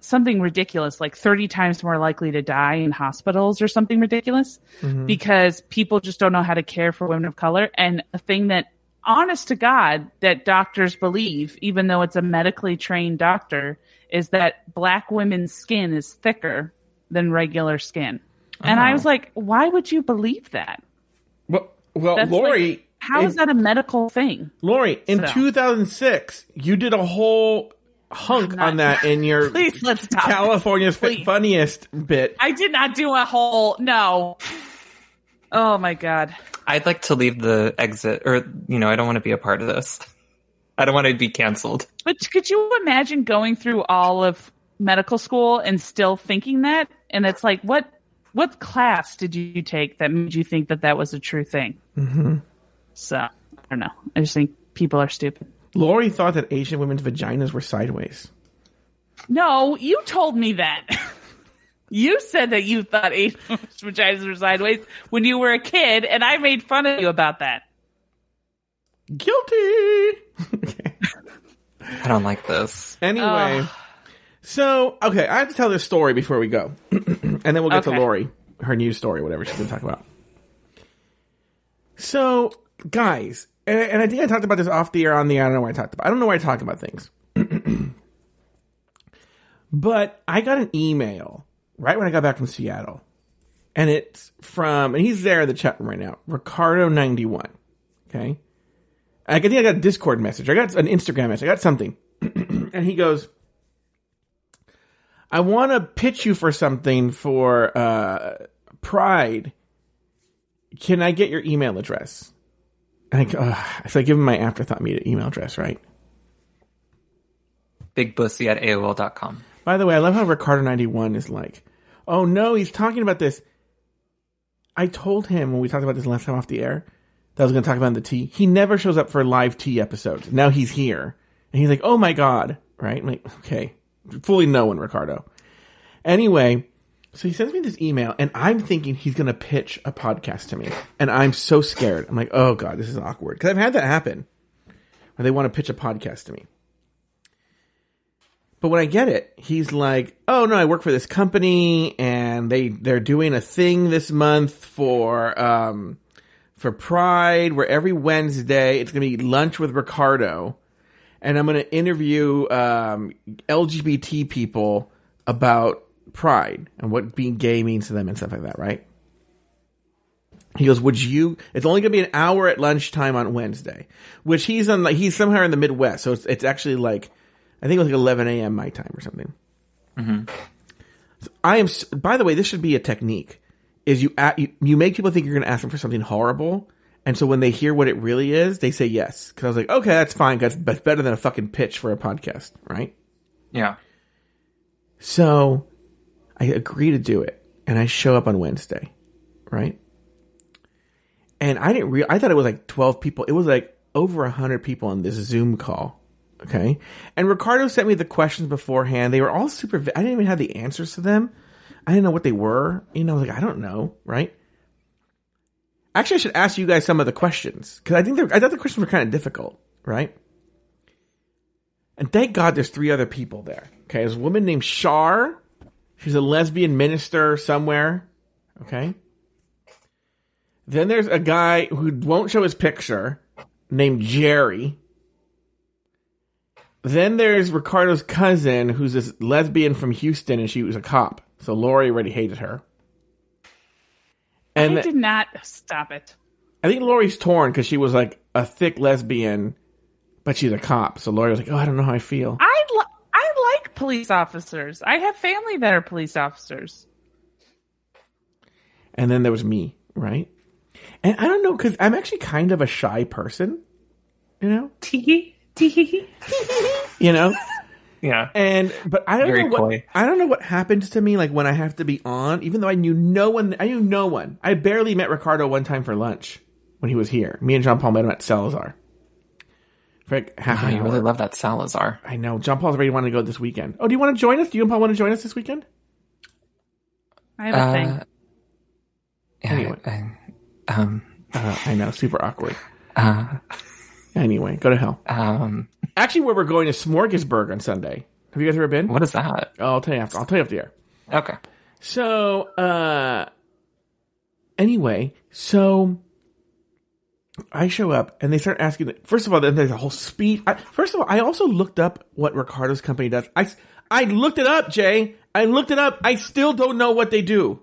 [SPEAKER 3] something ridiculous, like 30 times more likely to die in hospitals or something ridiculous mm-hmm. because people just don't know how to care for women of color. And a thing that, honest to God, that doctors believe, even though it's a medically trained doctor, is that black women's skin is thicker than regular skin. And I
[SPEAKER 2] Oh.
[SPEAKER 3] was like, why would you believe that?
[SPEAKER 1] well, well
[SPEAKER 3] That's
[SPEAKER 1] Lauri,
[SPEAKER 3] like- how
[SPEAKER 1] in,
[SPEAKER 3] is that a medical thing?
[SPEAKER 1] Lauri, in
[SPEAKER 3] So.
[SPEAKER 1] 2006, you did a whole hunk
[SPEAKER 3] not-
[SPEAKER 1] on that in your
[SPEAKER 3] Please let's stop.
[SPEAKER 1] California's
[SPEAKER 3] Please.
[SPEAKER 1] funniest bit.
[SPEAKER 3] I did not do a whole no. Oh my god.
[SPEAKER 2] I'd like to leave the exit, or you know, I don't want to be a part of this. I don't want to be canceled.
[SPEAKER 3] But could you imagine going through all of medical school and still thinking that? And it's like, what what class did you take that made you think that that was a true thing? Mm-hmm. So I don't know. I just think people are stupid.
[SPEAKER 1] Lauri thought that Asian women's vaginas were sideways.
[SPEAKER 3] No, you told me that. you said that you thought Asian vaginas were sideways when you were a kid, and I made fun of you about that.
[SPEAKER 1] Guilty. okay.
[SPEAKER 2] I don't like this.
[SPEAKER 1] Anyway,
[SPEAKER 3] Ugh.
[SPEAKER 1] so okay, I have to tell this story before we go, and then we'll get to
[SPEAKER 3] Okay.
[SPEAKER 1] Lauri, her news story, whatever she's going to talk about. So, guys, and, and I think I talked about this off the air, on the air. I don't know why I talked about. I don't know why I talk about things, but I got an email right when I got back from Seattle, and it's from, and he's there in the chat room right now, Ricardo ninety one. Okay. I think I got a Discord message. I got an Instagram message. I got something. and he goes, I want to pitch you for something for uh, Pride. Can I get your email address? I, think uh, so I give him my afterthought media email address, right?
[SPEAKER 2] Bigbussy at AOL.com.
[SPEAKER 1] By the way, I love how Ricardo91 is like, oh no, he's talking about this. I told him when we talked about this last time off the air that I was going to talk about the tea. He never shows up for live tea episodes. Now he's here. And he's like, oh my God. Right? I'm like, okay. Fully knowing Ricardo. Anyway, so he sends me this email and I'm thinking he's going to pitch a podcast to me. And I'm so scared. I'm like, oh God, this is awkward. Cause I've had that happen where they want to pitch a podcast to me. But when I get it, he's like, "Oh no, I work for this company, and they they're doing a thing this month for um for Pride, where every Wednesday it's gonna be lunch with Ricardo, and I'm gonna interview um LGBT people about Pride and what being gay means to them and stuff like that, right?" He goes, "Would you? It's only gonna be an hour at lunchtime on Wednesday, which he's on like he's somewhere in the Midwest, so it's it's actually like." I think it was like 11 a.m. my time or something. Mm-hmm. So I am. By the way, this should be a technique: is you you, you make people think you're going to ask them for something horrible, and so when they hear what it really is, they say yes. Because I was like, okay, that's fine. That's that's better than a fucking pitch for a podcast, right?
[SPEAKER 2] Yeah.
[SPEAKER 1] So I agree to do it, and I show up on Wednesday, right? And I didn't. Re- I thought it was like 12 people. It was like over 100 people on this Zoom call. Okay. And Ricardo sent me the questions beforehand. They were all super, I didn't even have the answers to them. I didn't know what they were. You know, like, I don't know. Right. Actually, I should ask you guys some of the questions because I think I thought the questions were kind of difficult. Right. And thank God there's three other people there. Okay. There's a woman named Shar. She's a lesbian minister somewhere. Okay. Then there's a guy who won't show his picture named Jerry. Then there's Ricardo's cousin, who's this lesbian from Houston, and she was a cop. So Lauri already hated her. And
[SPEAKER 3] I did not stop it.
[SPEAKER 1] I think Lauri's torn because she was like a thick lesbian, but she's a cop. So Lauri was like, "Oh, I don't know how I feel."
[SPEAKER 3] I li- I like police officers. I have family that are police officers.
[SPEAKER 1] And then there was me, right? And I don't know because I'm actually kind of a shy person, you know.
[SPEAKER 3] Tee tee.
[SPEAKER 1] You know.
[SPEAKER 2] Yeah.
[SPEAKER 1] And but I don't
[SPEAKER 2] Very
[SPEAKER 1] know what
[SPEAKER 2] coy.
[SPEAKER 1] I don't know what happens to me like when I have to be on, even though I knew no one I knew no one. I barely met Ricardo one time for lunch. when he was here. Me and John Paul met him at Salazar. For like half
[SPEAKER 2] Oh,
[SPEAKER 1] an
[SPEAKER 2] you
[SPEAKER 1] hour.
[SPEAKER 2] really love that Salazar.
[SPEAKER 1] I know. John Paul's already wanting to go this weekend. Oh, do you want to join us? Do you and Paul want to join us this weekend?
[SPEAKER 3] I have a
[SPEAKER 2] Uh,
[SPEAKER 3] thing.
[SPEAKER 2] yeah,
[SPEAKER 1] Anyway.
[SPEAKER 2] I- um,
[SPEAKER 1] Uh, I know. Super awkward.
[SPEAKER 2] uh,
[SPEAKER 1] Anyway, go to hell.
[SPEAKER 2] um,
[SPEAKER 1] Actually, where we're going is Smorgasburg on Sunday. Have you guys ever been?
[SPEAKER 2] what is that?
[SPEAKER 1] Oh, I'll tell you after. I'll tell you after the air.
[SPEAKER 2] Okay.
[SPEAKER 1] So, uh, anyway, so I show up and they start asking. First of all, then there's a whole speech. I, first of all, I also looked up what Ricardo's company does. I, I looked it up, Jay. I looked it up. I still don't know what they do.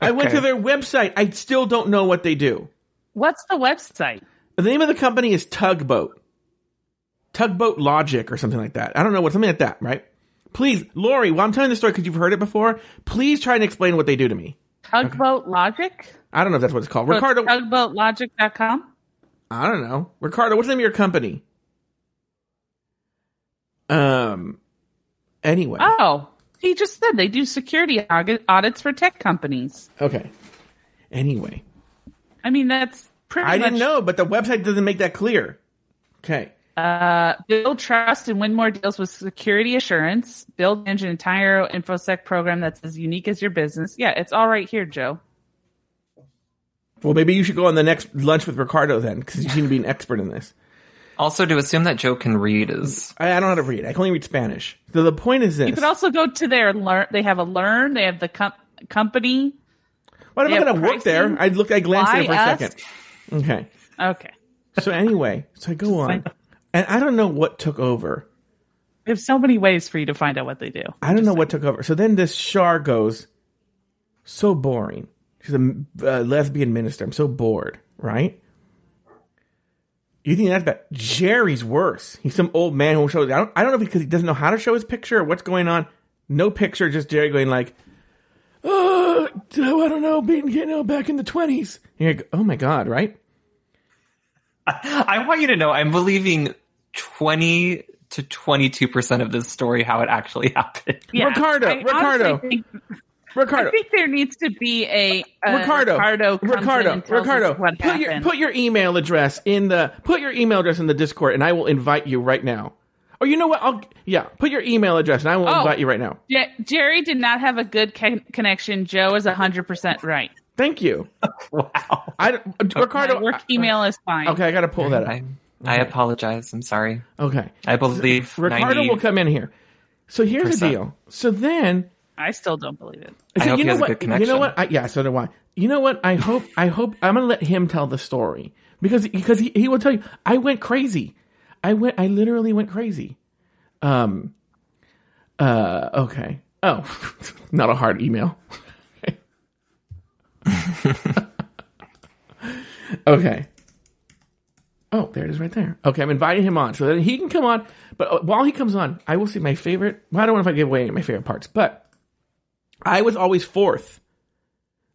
[SPEAKER 1] I went to their website. I still don't know what they do.
[SPEAKER 3] What's the website?
[SPEAKER 1] The name of the company is Tugboat. Tugboat Logic or something like that. I don't know what, something like that, right? Please, Lauri, while I'm telling the story because you've heard it before, please try and explain what they do to me.
[SPEAKER 3] Tugboat Logic?
[SPEAKER 1] I don't know if that's what it's called.
[SPEAKER 3] So it's
[SPEAKER 1] Ricardo,
[SPEAKER 3] tugboatlogic.com?
[SPEAKER 1] I don't know. Ricardo, what's the name of your company? Um, anyway.
[SPEAKER 3] Oh, he just said they do security audits for tech companies.
[SPEAKER 1] Okay. Anyway.
[SPEAKER 3] I mean, that's pretty
[SPEAKER 1] I
[SPEAKER 3] much.
[SPEAKER 1] didn't know, but the website doesn't make that clear. Okay.
[SPEAKER 3] Uh, build trust and win more deals with security assurance. Build manage an entire infosec program that's as unique as your business. Yeah, it's all right here, Joe.
[SPEAKER 1] Well, maybe you should go on the next lunch with Ricardo then, because you seem to be an expert in this.
[SPEAKER 2] Also, to assume that Joe can read is
[SPEAKER 1] I, I don't know how to read. I can only read Spanish. So the point is this.
[SPEAKER 3] You could also go to their learn. They have a learn. They have the com- company.
[SPEAKER 1] Why am I
[SPEAKER 3] Yeah,
[SPEAKER 1] going to work there?
[SPEAKER 3] pricing.
[SPEAKER 1] I looked. I glanced at it for a
[SPEAKER 3] us?
[SPEAKER 1] second. Okay.
[SPEAKER 3] Okay,
[SPEAKER 1] So anyway, so I go on, and I don't know what took over.
[SPEAKER 3] there's so many ways for you to find out what they do.
[SPEAKER 1] I don't know what took over. So then this Shar goes, so boring. She's a uh, lesbian minister. I'm so bored, right? You think that's bad? Jerry's worse. He's some old man who shows. I don't. I don't know because he doesn't know how to show his picture or what's going on. No picture, just Jerry going like, "Oh, I don't know, being you know back in the 20s. You're like, oh my god, right?
[SPEAKER 2] I want you to know I'm believing 20 to 22% of this story how it actually happened.
[SPEAKER 3] Yeah,
[SPEAKER 1] Ricardo,
[SPEAKER 3] I
[SPEAKER 1] Ricardo,
[SPEAKER 3] think-
[SPEAKER 1] Ricardo,
[SPEAKER 3] I think there needs to be a, a
[SPEAKER 1] Ricardo,
[SPEAKER 3] Ricardo,
[SPEAKER 1] Ricardo,
[SPEAKER 3] and tells us
[SPEAKER 1] Ricardo,
[SPEAKER 3] what
[SPEAKER 1] put your put your email address in the put your email address in the Discord, and I will invite you right now. Or you know what? I'll yeah, put your email address, and I will
[SPEAKER 3] Oh.
[SPEAKER 1] invite you right now.
[SPEAKER 3] Je- Jerry did not have a good con- connection. Joe is hundred percent right.
[SPEAKER 1] Thank you.
[SPEAKER 2] Wow.
[SPEAKER 1] I don't- Ricardo.
[SPEAKER 3] My work email is fine.
[SPEAKER 1] Okay, I got to pull that up.
[SPEAKER 2] I, I apologize. I'm sorry.
[SPEAKER 1] Okay,
[SPEAKER 2] I believe
[SPEAKER 1] Ricardo
[SPEAKER 2] 90
[SPEAKER 1] will come in here. So here's the deal. So then
[SPEAKER 3] I still don't believe it.
[SPEAKER 2] I hope
[SPEAKER 1] you
[SPEAKER 2] he
[SPEAKER 1] know
[SPEAKER 2] has a
[SPEAKER 1] what?
[SPEAKER 2] good
[SPEAKER 1] You know
[SPEAKER 2] connection.
[SPEAKER 1] what? I, yeah, so do I. You know what? I hope. I hope. I'm gonna let him tell the story because because he, he will tell you. I went crazy. I went. I literally went crazy. Um. Uh. Okay. Oh, not a hard email. okay. Oh, there it is right there. Okay, I'm inviting him on so that he can come on. But uh, while he comes on, I will see my favorite. Well, I don't know if I give away any of my favorite parts, but I was always fourth.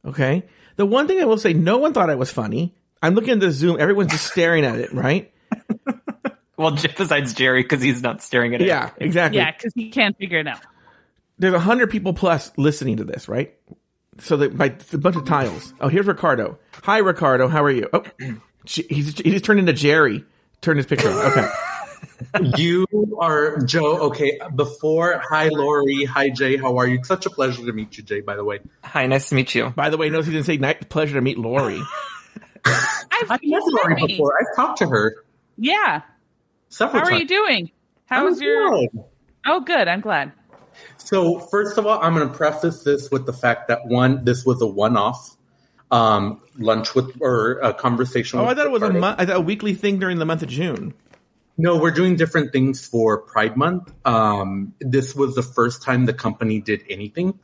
[SPEAKER 1] Okay. The one thing I will say, no one thought I was funny. I'm looking at the Zoom. Everyone's just staring at it, right?
[SPEAKER 2] Well, just besides Jerry, because he's not staring at it.
[SPEAKER 1] Yeah, exactly.
[SPEAKER 3] Yeah, because he can't figure it out.
[SPEAKER 1] There's a hundred people plus listening to this, right? So that by a bunch of oh, tiles. Oh, here's Ricardo. Hi, Ricardo. How are you? Oh, J- he's he just turned into Jerry. Turned his picture. on. Okay.
[SPEAKER 4] You are Joe. Okay, before hi Lauri, hi Jay. How are you? Such a pleasure to meet you, Jay. By the way,
[SPEAKER 2] Hi, nice to meet you.
[SPEAKER 1] By the way, notice he didn't say night pleasure to meet Lauri.
[SPEAKER 3] I've,
[SPEAKER 4] I've met
[SPEAKER 3] Lauri me.
[SPEAKER 4] before. I've talked to her
[SPEAKER 3] Yeah.
[SPEAKER 4] several
[SPEAKER 3] How are you doing? How
[SPEAKER 4] I'm
[SPEAKER 3] was your?
[SPEAKER 4] good.
[SPEAKER 3] Oh, good. I'm glad.
[SPEAKER 4] So first of all, I'm going to preface this with the fact that one, this was a one-off um, lunch with or a conversation.
[SPEAKER 1] Oh, I thought it was a month. I thought a weekly thing during the month of June.
[SPEAKER 4] No, we're doing different things for Pride Month. Um, this was the first time the company did anything.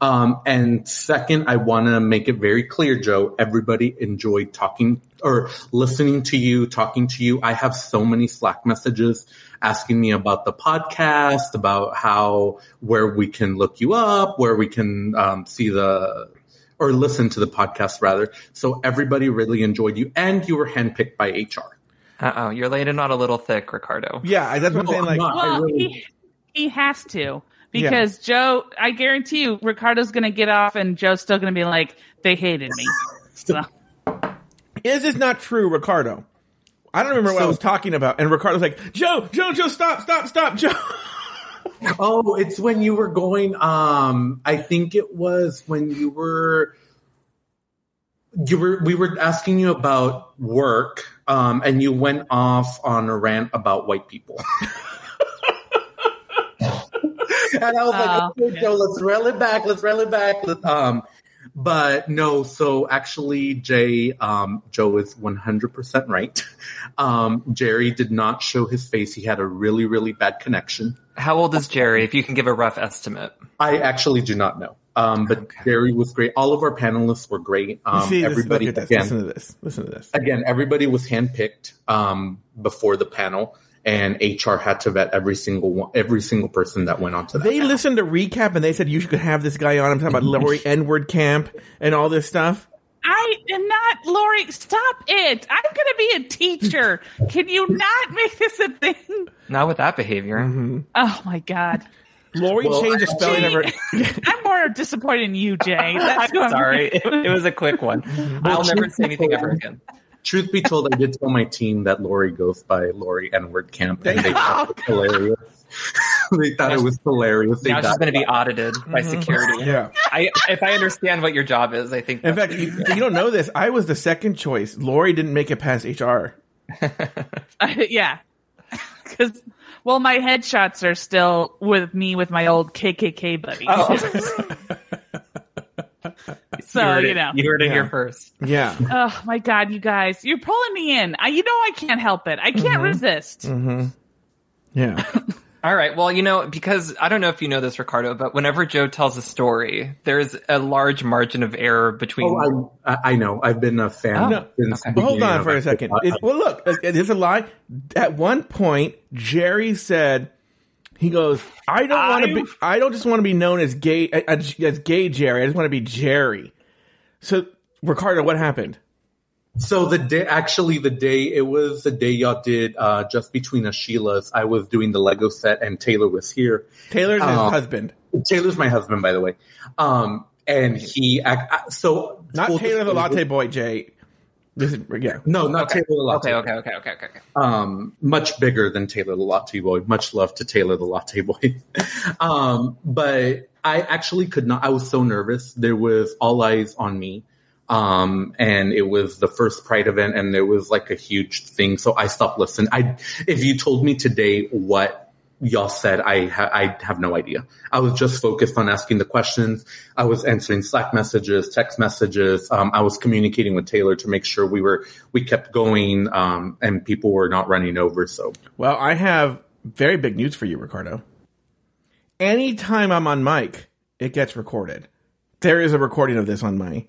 [SPEAKER 4] Um, and second, I want to make it very clear, Joe, everybody enjoyed talking or listening to you, talking to you. I have so many Slack messages asking me about the podcast, about how, where we can look you up, where we can, um, see the, or listen to the podcast rather. So everybody really enjoyed you and you were handpicked by HR.
[SPEAKER 2] Uh oh, you're laying it on a little thick, Ricardo.
[SPEAKER 1] Yeah, I- that's what I'm
[SPEAKER 4] No,
[SPEAKER 1] saying. Like,
[SPEAKER 4] I'm. I
[SPEAKER 3] Well,
[SPEAKER 4] really-
[SPEAKER 3] he he has to because Joe. I guarantee you, Ricardo's going to get off, and Joe's still going to be like, "They hated me." So
[SPEAKER 1] Is this not true, Ricardo? I don't remember what I was talking about. And Ricardo's like, Joe, Joe, Joe, stop, stop, stop, Joe.
[SPEAKER 4] Oh, it's when you were going. Um, I think it was when you were. You were. We were asking you about work, um, and you went off on a rant about white people. and I was
[SPEAKER 3] Oh,
[SPEAKER 4] like, okay,
[SPEAKER 3] yeah.
[SPEAKER 4] Joe, let's reel it back. Let's reel it back. Let's, um, but no. So actually, Jay, um, Joe is one hundred percent right. Um, Jerry did not show his face. He had a really, really bad connection.
[SPEAKER 2] How old is Jerry? If you can give a rough estimate.
[SPEAKER 4] I actually do not know. Um, but
[SPEAKER 2] Okay.
[SPEAKER 4] Jerry was great. All of our panelists were great. Um,
[SPEAKER 1] See,
[SPEAKER 4] everybody
[SPEAKER 1] look this.
[SPEAKER 4] again,
[SPEAKER 1] Listen to this. Listen to this.
[SPEAKER 4] again, everybody was handpicked um, before the panel, and HR had to vet every single one, every single person that went onto that.
[SPEAKER 1] They
[SPEAKER 4] panel.
[SPEAKER 1] listened to recap and they said you should have this guy on. I'm talking about Lauri N-word camp and all this stuff.
[SPEAKER 3] I am not Lauri. Stop it! I'm going to be a teacher. Can you not make this a thing?
[SPEAKER 2] Not with that behavior. Mm-hmm.
[SPEAKER 3] Oh my god!
[SPEAKER 1] Lauri
[SPEAKER 4] Well,
[SPEAKER 1] changed the spelling of her.
[SPEAKER 3] I'm more disappointed in you, Jay. That's
[SPEAKER 2] I'm
[SPEAKER 3] I'm
[SPEAKER 2] sorry. It, it was a quick one. I'll never say anything ever again.
[SPEAKER 4] Truth be told, I did tell my team that Lauri goes by Lauri N word camp, and they thought it was hilarious. they thought it was hilarious. They
[SPEAKER 2] Now she's going to be audited by mm-hmm. security.
[SPEAKER 1] Yeah.
[SPEAKER 2] I, if I understand what your job is, I think.
[SPEAKER 1] In fact, you, you don't know this. I was the second choice. Lauri didn't make it past HR.
[SPEAKER 3] Uh, yeah. Because well, my headshots are still with me with my old KKK buddies. Oh. so
[SPEAKER 2] you, heard
[SPEAKER 3] you
[SPEAKER 2] it,
[SPEAKER 3] know.
[SPEAKER 2] you heard it
[SPEAKER 1] Yeah.
[SPEAKER 2] here first.
[SPEAKER 1] Yeah.
[SPEAKER 3] Oh my god, you guys, you're pulling me in. I, you know I can't help it. I can't resist.
[SPEAKER 1] Mm-hmm. Yeah.
[SPEAKER 2] All right. Well, you know, because I don't know if you know this, Ricardo, but whenever Joe tells a story, there's a large margin of error between.
[SPEAKER 4] Oh, I, I I know. I've been a fan.
[SPEAKER 2] Oh,
[SPEAKER 1] No.
[SPEAKER 4] since
[SPEAKER 2] okay.
[SPEAKER 1] hold on for a second. It- well, look, uh, there's a lie. At one point, Jerry said, he goes, I don't want to be, I don't just want to be known as gay, as, as gay Jerry. I just want to be Jerry. So, Ricardo, what happened?
[SPEAKER 4] So the day, actually, the day it was the day y'all did uh, just between us Sheila's. I was doing the Lego set, and Taylor was here.
[SPEAKER 1] Taylor's his
[SPEAKER 4] Oh.
[SPEAKER 1] husband.
[SPEAKER 4] Taylor's my husband, by the way. Um, and he, ac- uh, so
[SPEAKER 1] Not Taylor the latte boy, Jay. This is, yeah.
[SPEAKER 4] No, not
[SPEAKER 2] Okay.
[SPEAKER 4] Taylor the latte.
[SPEAKER 2] Okay, okay, okay, okay, okay, okay.
[SPEAKER 4] um, much bigger than Taylor the Latte Boy. Much love to Taylor the Latte Boy. um, but I actually could not. I was so nervous. There was all eyes on me. Um, and it was the first Pride event, and there was like a huge thing. So I stopped listening. I, if you told me today what y'all said, I ha- I have no idea. I was just focused on asking the questions. I was answering Slack messages, text messages. Um, I was communicating with Taylor to make sure we were we kept going, um, and people were not running over. So
[SPEAKER 1] Well, I have very big news for you, Ricardo. Anytime I'm on mic, it gets recorded. There is a recording of this on my.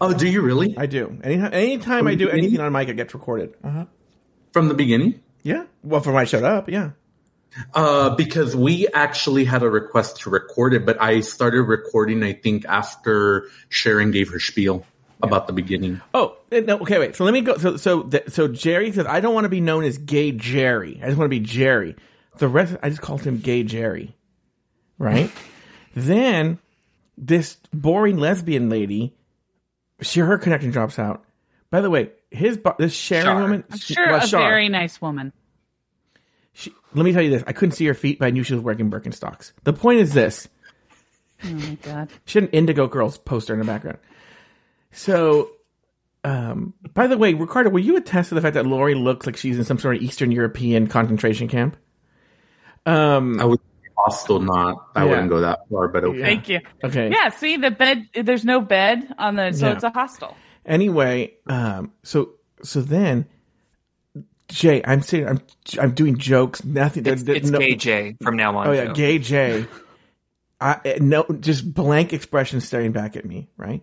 [SPEAKER 4] Oh, do you really?
[SPEAKER 1] I do. Anytime, anytime I do anything on mic, it gets recorded. Uh huh.
[SPEAKER 4] From the beginning?
[SPEAKER 1] Yeah. Well, from when I showed up, yeah.
[SPEAKER 4] Uh, because we actually had a request to record it, but I started recording, I think, after Sharon gave her spiel about the beginning.
[SPEAKER 1] Oh, eh, no, okay, wait. So let me go. So, so, th- so Jerry says, I don't want to be known as Gay Jerry. I just want to be Jerry. The rest, I just called him Gay Jerry. Right? then this boring lesbian lady, she, her connection drops out. By the way, his, this Sharon
[SPEAKER 2] Shar.
[SPEAKER 1] woman,
[SPEAKER 3] I'm
[SPEAKER 1] she-
[SPEAKER 3] sure
[SPEAKER 1] well,
[SPEAKER 3] a
[SPEAKER 1] Shar,
[SPEAKER 3] very nice woman.
[SPEAKER 1] She, let me tell you this. I couldn't see her feet, but I knew she was wearing Birkenstocks. The point is this.
[SPEAKER 3] Oh my god.
[SPEAKER 1] She had an Indigo Girls poster in the background. So, um, by the way, Ricardo, will you attest to the fact that Lauri looks like she's in some sort of Eastern European concentration camp? Um,
[SPEAKER 4] I would hostile not, I
[SPEAKER 1] Yeah.
[SPEAKER 4] wouldn't go that far, but okay.
[SPEAKER 3] Thank you.
[SPEAKER 1] okay.
[SPEAKER 3] Yeah, see the bed. There's no bed on the, so
[SPEAKER 1] Yeah.
[SPEAKER 3] it's a hostel.
[SPEAKER 1] Anyway, um, so so then, Jay, I'm saying I'm I'm doing jokes. Nothing.
[SPEAKER 2] It's,
[SPEAKER 1] there-
[SPEAKER 2] it's
[SPEAKER 1] no-
[SPEAKER 2] gay J from now on.
[SPEAKER 1] Oh yeah,
[SPEAKER 2] Joe.
[SPEAKER 1] gay Jay. I no, just blank expression staring back at me. Right.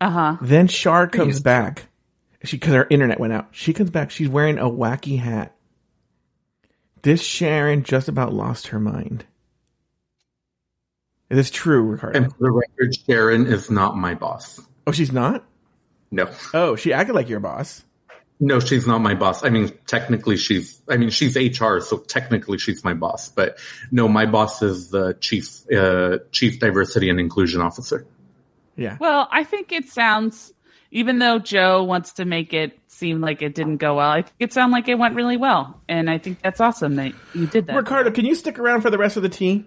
[SPEAKER 3] Uh huh.
[SPEAKER 1] Then Shar comes
[SPEAKER 2] used to
[SPEAKER 1] back. She because her internet went out. She comes back. She's wearing a wacky hat. This Sharon just about lost her mind. It is true, Ricardo.
[SPEAKER 4] And for the record, Sharon is not my boss.
[SPEAKER 1] oh, she's not.
[SPEAKER 4] No.
[SPEAKER 1] Oh, she acted like your boss.
[SPEAKER 4] No, she's not my boss. I mean, technically she's, I mean, she's HR, so technically she's my boss, but no, my boss is the chief, uh, chief diversity and inclusion officer.
[SPEAKER 1] Yeah.
[SPEAKER 3] Well, I think it sounds. even though Joe wants to make it seem like it didn't go well, I think it sounded like it went really well, and I think that's awesome that you did that.
[SPEAKER 1] Ricardo, can you stick around for the rest of the tea?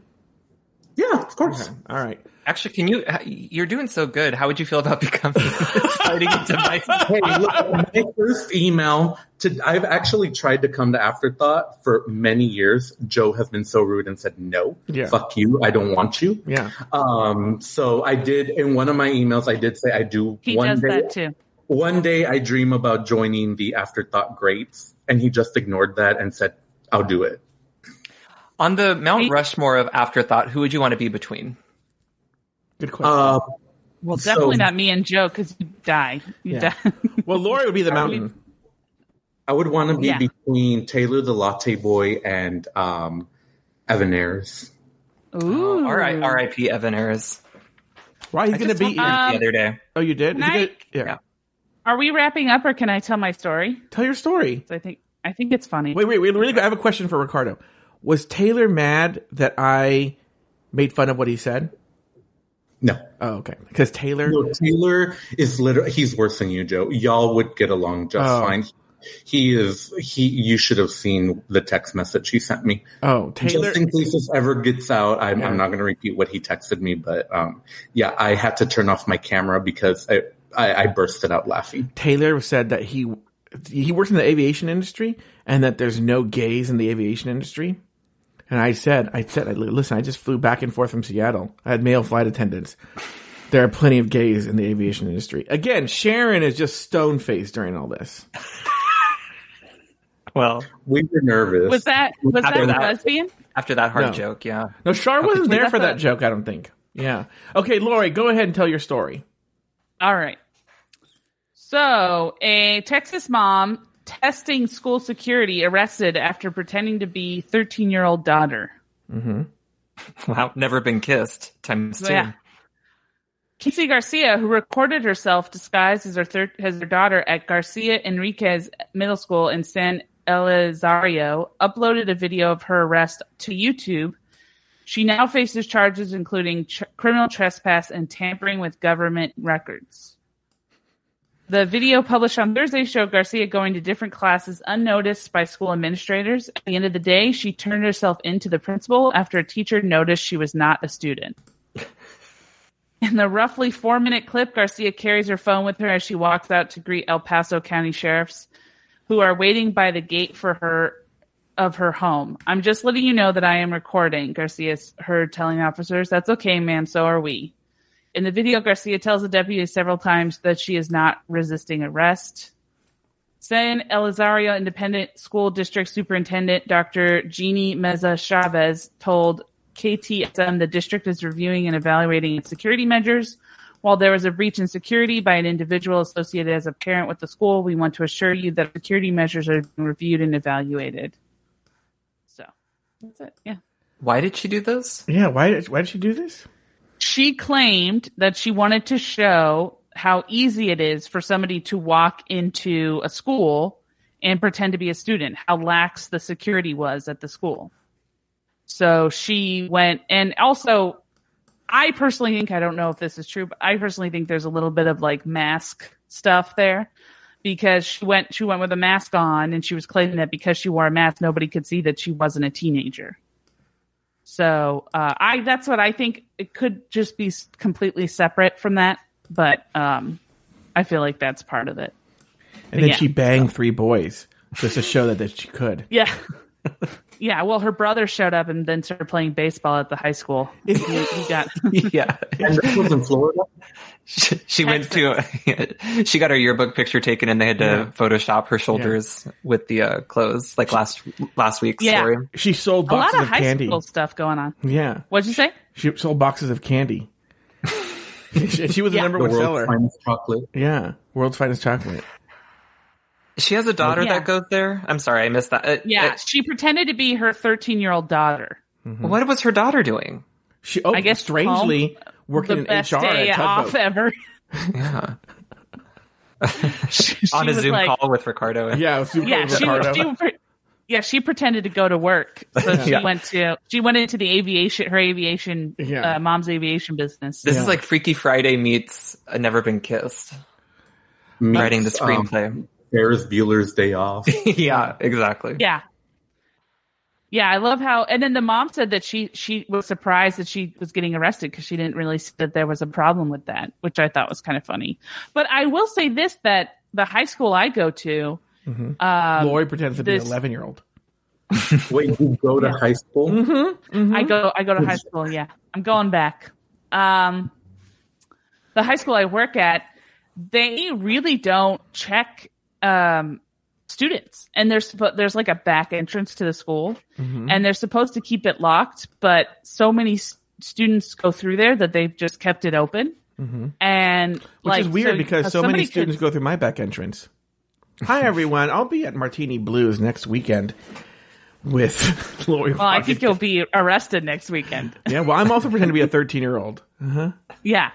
[SPEAKER 4] Yeah, of course.
[SPEAKER 1] All right.
[SPEAKER 2] Actually, can you? You're doing so good. How would you feel about becoming sliding into my?
[SPEAKER 4] Hey, look, my first email to I've actually tried to come to Afterthought for many years. Joe has been so rude and said no,
[SPEAKER 1] Yeah.
[SPEAKER 4] fuck you, I don't want you.
[SPEAKER 1] Yeah.
[SPEAKER 4] Um, so I did in one of my emails. I did say I do
[SPEAKER 3] he
[SPEAKER 4] one
[SPEAKER 3] does
[SPEAKER 4] day.
[SPEAKER 3] that too.
[SPEAKER 4] One day I dream about joining the Afterthought greats, and he just ignored that and said, "I'll do it."
[SPEAKER 2] On the Mount Rushmore of afterthought, who would you want to be between?
[SPEAKER 1] Good question.
[SPEAKER 4] Uh,
[SPEAKER 3] Well,
[SPEAKER 4] So-
[SPEAKER 3] definitely not me and Joe because you die. You
[SPEAKER 1] Yeah.
[SPEAKER 3] die.
[SPEAKER 1] well, Lauri would be the mountain.
[SPEAKER 4] I would want to be
[SPEAKER 3] Yeah.
[SPEAKER 4] between Taylor the Latte Boy and um, Evan Ayres.
[SPEAKER 3] Ooh.
[SPEAKER 2] All right, R.I.P. Evan Ayres.
[SPEAKER 1] Why he's
[SPEAKER 2] I
[SPEAKER 1] going to
[SPEAKER 2] just
[SPEAKER 1] beat you?
[SPEAKER 3] Um,
[SPEAKER 2] the other day.
[SPEAKER 1] oh, you did? Is he
[SPEAKER 3] Night.
[SPEAKER 1] good? Yeah.
[SPEAKER 2] Yeah.
[SPEAKER 3] Are we wrapping up, or can I tell my story?
[SPEAKER 1] Tell your story.
[SPEAKER 3] I think I think it's funny.
[SPEAKER 1] Wait, wait, wait. Really quick. I have a question for Ricardo. Was Taylor mad that I made fun of what he said?
[SPEAKER 4] No.
[SPEAKER 1] Oh, okay. Because Taylor.
[SPEAKER 4] No, Taylor is literally he's worse than you, Joe. Y'all would get along just
[SPEAKER 1] Oh.
[SPEAKER 4] fine. He is he you should have seen the text message he sent me.
[SPEAKER 1] Oh, Taylor.
[SPEAKER 4] Just in case this ever gets out, I'm,
[SPEAKER 1] Yeah.
[SPEAKER 4] I'm not going to repeat what he texted me, but um, yeah, I had to turn off my camera because I, I, I bursted out laughing.
[SPEAKER 1] Taylor said that he he works in the aviation industry and that there's no gays in the aviation industry. And I said, I said, listen, I just flew back and forth from Seattle. I had male flight attendants. There are plenty of gays in the aviation industry. Again, Sharon is just stone faced during all this.
[SPEAKER 2] Well,
[SPEAKER 4] We were nervous.
[SPEAKER 3] Was that was
[SPEAKER 2] After
[SPEAKER 3] that,
[SPEAKER 2] that-
[SPEAKER 3] lesbian?
[SPEAKER 2] after that hard
[SPEAKER 1] No.
[SPEAKER 2] joke, yeah.
[SPEAKER 1] No, Char wasn't there for that
[SPEAKER 3] a-
[SPEAKER 1] joke. I don't think. Yeah. Okay, Lauri, go ahead and tell your story.
[SPEAKER 3] All right. So, a Texas mom testing school security arrested after pretending to be 13 year old daughter. Mm-hmm.
[SPEAKER 2] Wow, never been kissed. Times two.
[SPEAKER 3] Yeah. Casey Garcia, who recorded herself disguised as her, thir- as her daughter at Garcia Enriquez Middle School in San Elizario, uploaded a video of her arrest to YouTube. She now faces charges including criminal trespass and tampering with government records. The video published on Thursday showed Garcia going to different classes unnoticed by school administrators. At the end of the day, she turned herself into the principal after a teacher noticed she was not a student. In the roughly four minute clip, Garcia carries her phone with her as she walks out to greet El Paso County sheriffs who are waiting by the gate for her of her home. I'm just letting you know that I am recording, Garcia heard telling officers. That's okay, ma'am, so are we. In the video, Garcia tells the deputy several times that she is not resisting arrest. San Elizario Independent School District Superintendent Dr. Jeannie Meza Chavez told KTSM the district is reviewing and evaluating its security measures. While there was a breach in security by an individual associated as a parent with the school, we want to assure you that security measures are being reviewed and evaluated. So that's it. Yeah.
[SPEAKER 2] Why did she do this?
[SPEAKER 1] Yeah, why did why did she do this?
[SPEAKER 3] She claimed that she wanted to show how easy it is for somebody to walk into a school and pretend to be a student, how lax the security was at the school. So she went, and also, I personally think, I don't know if this is true, but I personally think there's a little bit of like mask stuff there because she went, she went with a mask on and she was claiming that because she wore a mask, nobody could see that she wasn't a teenager. So uh, I that's what I think. It could just be completely separate from that, but um, I feel like that's part of it.
[SPEAKER 1] And then
[SPEAKER 3] Yeah.
[SPEAKER 1] she banged three boys just to show that, that she could.
[SPEAKER 3] Yeah, yeah. Well, her brother showed up and then started playing baseball at the high school. he, he got
[SPEAKER 2] yeah.
[SPEAKER 4] And this was in Florida.
[SPEAKER 2] She, she went to, she got her yearbook picture taken and they had to
[SPEAKER 1] Yeah.
[SPEAKER 2] Photoshop her shoulders with the uh, clothes, like last last week's
[SPEAKER 3] Yeah.
[SPEAKER 2] story.
[SPEAKER 1] She sold
[SPEAKER 3] a lot
[SPEAKER 1] boxes
[SPEAKER 3] of
[SPEAKER 1] of,
[SPEAKER 3] high
[SPEAKER 1] candy.
[SPEAKER 3] school stuff going on.
[SPEAKER 1] Yeah,
[SPEAKER 3] What'd you say?
[SPEAKER 1] she sold boxes of candy. she, she was the number
[SPEAKER 4] The
[SPEAKER 1] one
[SPEAKER 4] world's
[SPEAKER 1] seller.
[SPEAKER 4] finest chocolate.
[SPEAKER 1] Yeah, world's finest chocolate.
[SPEAKER 2] She has a daughter
[SPEAKER 3] Yeah.
[SPEAKER 2] that goes there. I'm sorry, I missed that. Uh,
[SPEAKER 3] Yeah,
[SPEAKER 2] uh,
[SPEAKER 3] she pretended to be her 13 year old daughter.
[SPEAKER 2] what was her daughter doing?
[SPEAKER 1] She, oh,
[SPEAKER 3] I guess
[SPEAKER 1] strangely working
[SPEAKER 3] the
[SPEAKER 1] in
[SPEAKER 3] best
[SPEAKER 1] HR
[SPEAKER 3] day
[SPEAKER 1] at
[SPEAKER 3] off ever.
[SPEAKER 2] Yeah,
[SPEAKER 3] She
[SPEAKER 2] on a Zoom
[SPEAKER 3] like-
[SPEAKER 2] call with Ricardo.
[SPEAKER 1] Yeah, super
[SPEAKER 3] yeah, she,
[SPEAKER 1] Ricardo.
[SPEAKER 3] she pre- yeah, she pretended to go to work. So she
[SPEAKER 2] Yeah.
[SPEAKER 3] went to she went into the aviation her aviation
[SPEAKER 1] Yeah.
[SPEAKER 3] uh, mom's aviation business.
[SPEAKER 2] This
[SPEAKER 1] Yeah.
[SPEAKER 2] is like Freaky Friday meets Never Been Kissed.
[SPEAKER 4] meets,
[SPEAKER 2] Writing the
[SPEAKER 4] um,
[SPEAKER 2] screenplay.
[SPEAKER 4] Ferris Bueller's Day Off.
[SPEAKER 2] yeah, exactly.
[SPEAKER 3] Yeah. Yeah, I love how, and then the mom said that she she was surprised that she was getting arrested because she didn't really see that there was a problem with that, which I thought was kind of funny. But I will say this: that the high school I go to, um,
[SPEAKER 1] Lauri pretends to be an 11 year old.
[SPEAKER 4] Wait, you go to
[SPEAKER 3] Yeah.
[SPEAKER 4] high school?
[SPEAKER 1] Mm-hmm.
[SPEAKER 3] I go I go to high school. Yeah, I'm going back. Um, the high school I work at, they really don't check um, students, and there's there's like a back entrance to the school,
[SPEAKER 1] Mm-hmm.
[SPEAKER 3] and they're supposed to keep it locked, but so many s- students go through there that they've just kept it open. And
[SPEAKER 1] Which
[SPEAKER 3] like,
[SPEAKER 1] is weird
[SPEAKER 3] so-
[SPEAKER 1] because so
[SPEAKER 3] somebody
[SPEAKER 1] many
[SPEAKER 3] could-
[SPEAKER 1] students go through my back entrance. Hi, everyone. I'll be at Martini Blues next weekend with Lauri.
[SPEAKER 3] Well, I think you'll be arrested next weekend.
[SPEAKER 1] Yeah, well, I'm also pretending to be a 13 year old.
[SPEAKER 3] Yeah.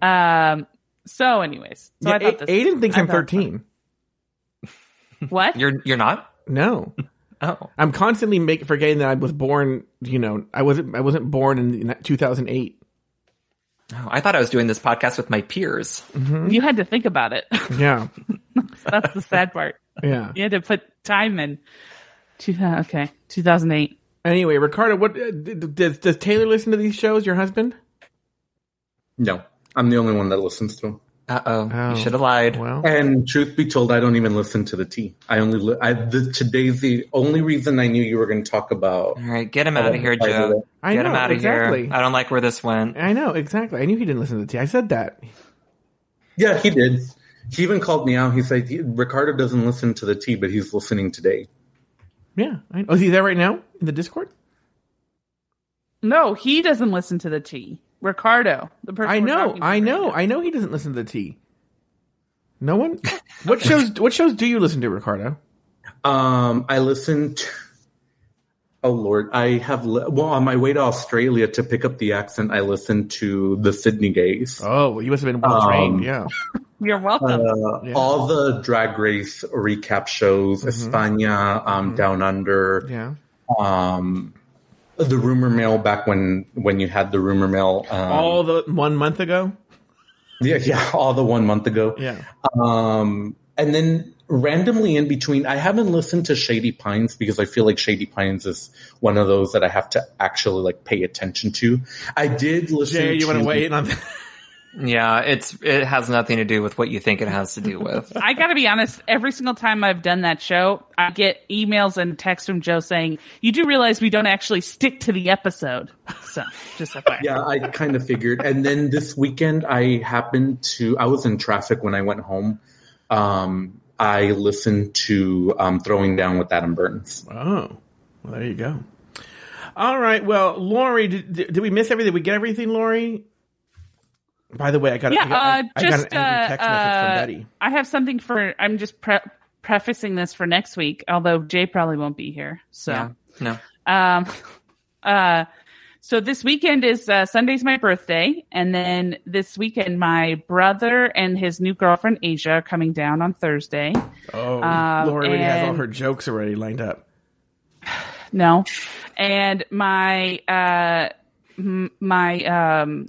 [SPEAKER 3] Um. So, anyways, so
[SPEAKER 1] Yeah,
[SPEAKER 3] I thought this,
[SPEAKER 1] Aiden thinks
[SPEAKER 3] I
[SPEAKER 1] I'm
[SPEAKER 3] thought-
[SPEAKER 1] 13.
[SPEAKER 3] What?
[SPEAKER 2] You're you're not?
[SPEAKER 1] No.
[SPEAKER 2] Oh.
[SPEAKER 1] I'm constantly make, forgetting that I was born, you know, I wasn't I wasn't born in 2008.
[SPEAKER 2] Oh, I thought I was doing this podcast with my peers.
[SPEAKER 3] You had to think about it.
[SPEAKER 1] Yeah.
[SPEAKER 3] That's the sad part.
[SPEAKER 1] Yeah.
[SPEAKER 3] You had to put time in. Okay, 2008.
[SPEAKER 1] Anyway, Ricardo, what uh, d- d- does does Taylor listen to these shows? Your husband?
[SPEAKER 4] No, I'm the only one that listens to them.
[SPEAKER 2] Uh oh.
[SPEAKER 1] Oh.
[SPEAKER 2] You should have lied.
[SPEAKER 1] Well,
[SPEAKER 4] And truth be told, I don't even listen to the tea. I only li- I, the, today's the only reason I knew you were going to talk about.
[SPEAKER 2] All right, get him out of here,
[SPEAKER 4] By the way.
[SPEAKER 2] Joe.
[SPEAKER 1] I
[SPEAKER 2] Get him
[SPEAKER 1] know,
[SPEAKER 2] out of
[SPEAKER 1] exactly.
[SPEAKER 2] here. I don't like where this went.
[SPEAKER 1] I know exactly. I knew he didn't listen to the Tea. I said that.
[SPEAKER 4] Yeah, he did. He even called me out. He said Ricardo doesn't listen to the tea, but he's listening today.
[SPEAKER 1] Yeah. I, oh, is he there right now in the Discord?
[SPEAKER 3] No, he doesn't listen to the Tea. Ricardo, the person
[SPEAKER 1] I
[SPEAKER 3] we're
[SPEAKER 1] know. I know.
[SPEAKER 3] now.
[SPEAKER 1] I know he doesn't listen to the Tea. No one. What shows? What shows do you listen to, Ricardo?
[SPEAKER 4] Um, I listened. To, oh Lord, I have. Li- well, on my way to Australia to pick up the accent, I listened to the Sydney Gays.
[SPEAKER 1] Oh, well, you must have been well trained.
[SPEAKER 4] Um,
[SPEAKER 1] yeah.
[SPEAKER 3] You're welcome.
[SPEAKER 4] Uh,
[SPEAKER 1] Yeah.
[SPEAKER 4] All the Drag Race recap shows, España, um, Down Under,
[SPEAKER 1] Yeah.
[SPEAKER 4] um, the Rumor Mill back when when you had the Rumor Mill. Um,
[SPEAKER 1] All the one month ago.
[SPEAKER 4] yeah, yeah, all the one month ago.
[SPEAKER 1] Yeah.
[SPEAKER 4] Um, and then randomly in between, I haven't listened to Shady Pines because I feel like Shady Pines is one of those that I have to actually like pay attention to. I did listen.
[SPEAKER 1] Jay, you
[SPEAKER 4] to,
[SPEAKER 1] want to in on that?
[SPEAKER 2] Yeah, it's it has nothing to do with what you think it has to do with.
[SPEAKER 3] I got to be honest. Every single time I've done that show, I get emails and texts from Joe saying, "You do realize we don't actually stick to the episode." So, just a fact.
[SPEAKER 4] Yeah, I kind of figured. And then this weekend, I happened to. I was in traffic when I went home. Um, I listened to um, "Throwing Down" with Adam Burns.
[SPEAKER 1] Oh, well, there you go. All right. Well, Lauri, did, did we miss everything? Did we get everything, Lauri? By the way, I got,
[SPEAKER 3] Yeah,
[SPEAKER 1] I got,
[SPEAKER 3] uh,
[SPEAKER 1] I, I got
[SPEAKER 3] just
[SPEAKER 1] an angry
[SPEAKER 3] uh,
[SPEAKER 1] text message from
[SPEAKER 3] uh,
[SPEAKER 1] Betty.
[SPEAKER 3] I have something for. I'm just pre- prefacing this for next week, although Jay probably won't be here. So,
[SPEAKER 2] Yeah. No.
[SPEAKER 3] um, uh, so this weekend is uh, Sunday's my birthday, and then this weekend my brother and his new girlfriend Asia are coming down on Thursday.
[SPEAKER 1] Oh,
[SPEAKER 3] um,
[SPEAKER 1] Lauri already has all her jokes already lined up.
[SPEAKER 3] No, and my uh, m- my um,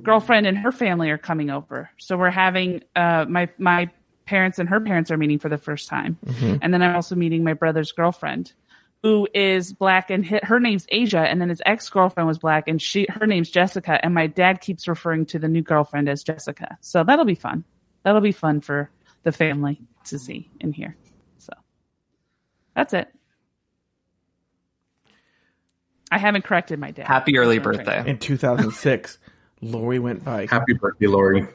[SPEAKER 3] girlfriend and her family are coming over. So we're having uh, my my parents and her parents are meeting for the first time, and then I'm also meeting my brother's girlfriend, who is black and hi- her name's Asia, and then his ex girlfriend was black and she her name's Jessica, and my dad keeps referring to the new girlfriend as Jessica. So that'll be fun. That'll be fun for the family to see and hear. So that's it. I haven't corrected my dad.
[SPEAKER 2] Happy early birthday.
[SPEAKER 1] In 2006, Lauri went by.
[SPEAKER 4] Happy birthday, Lauri!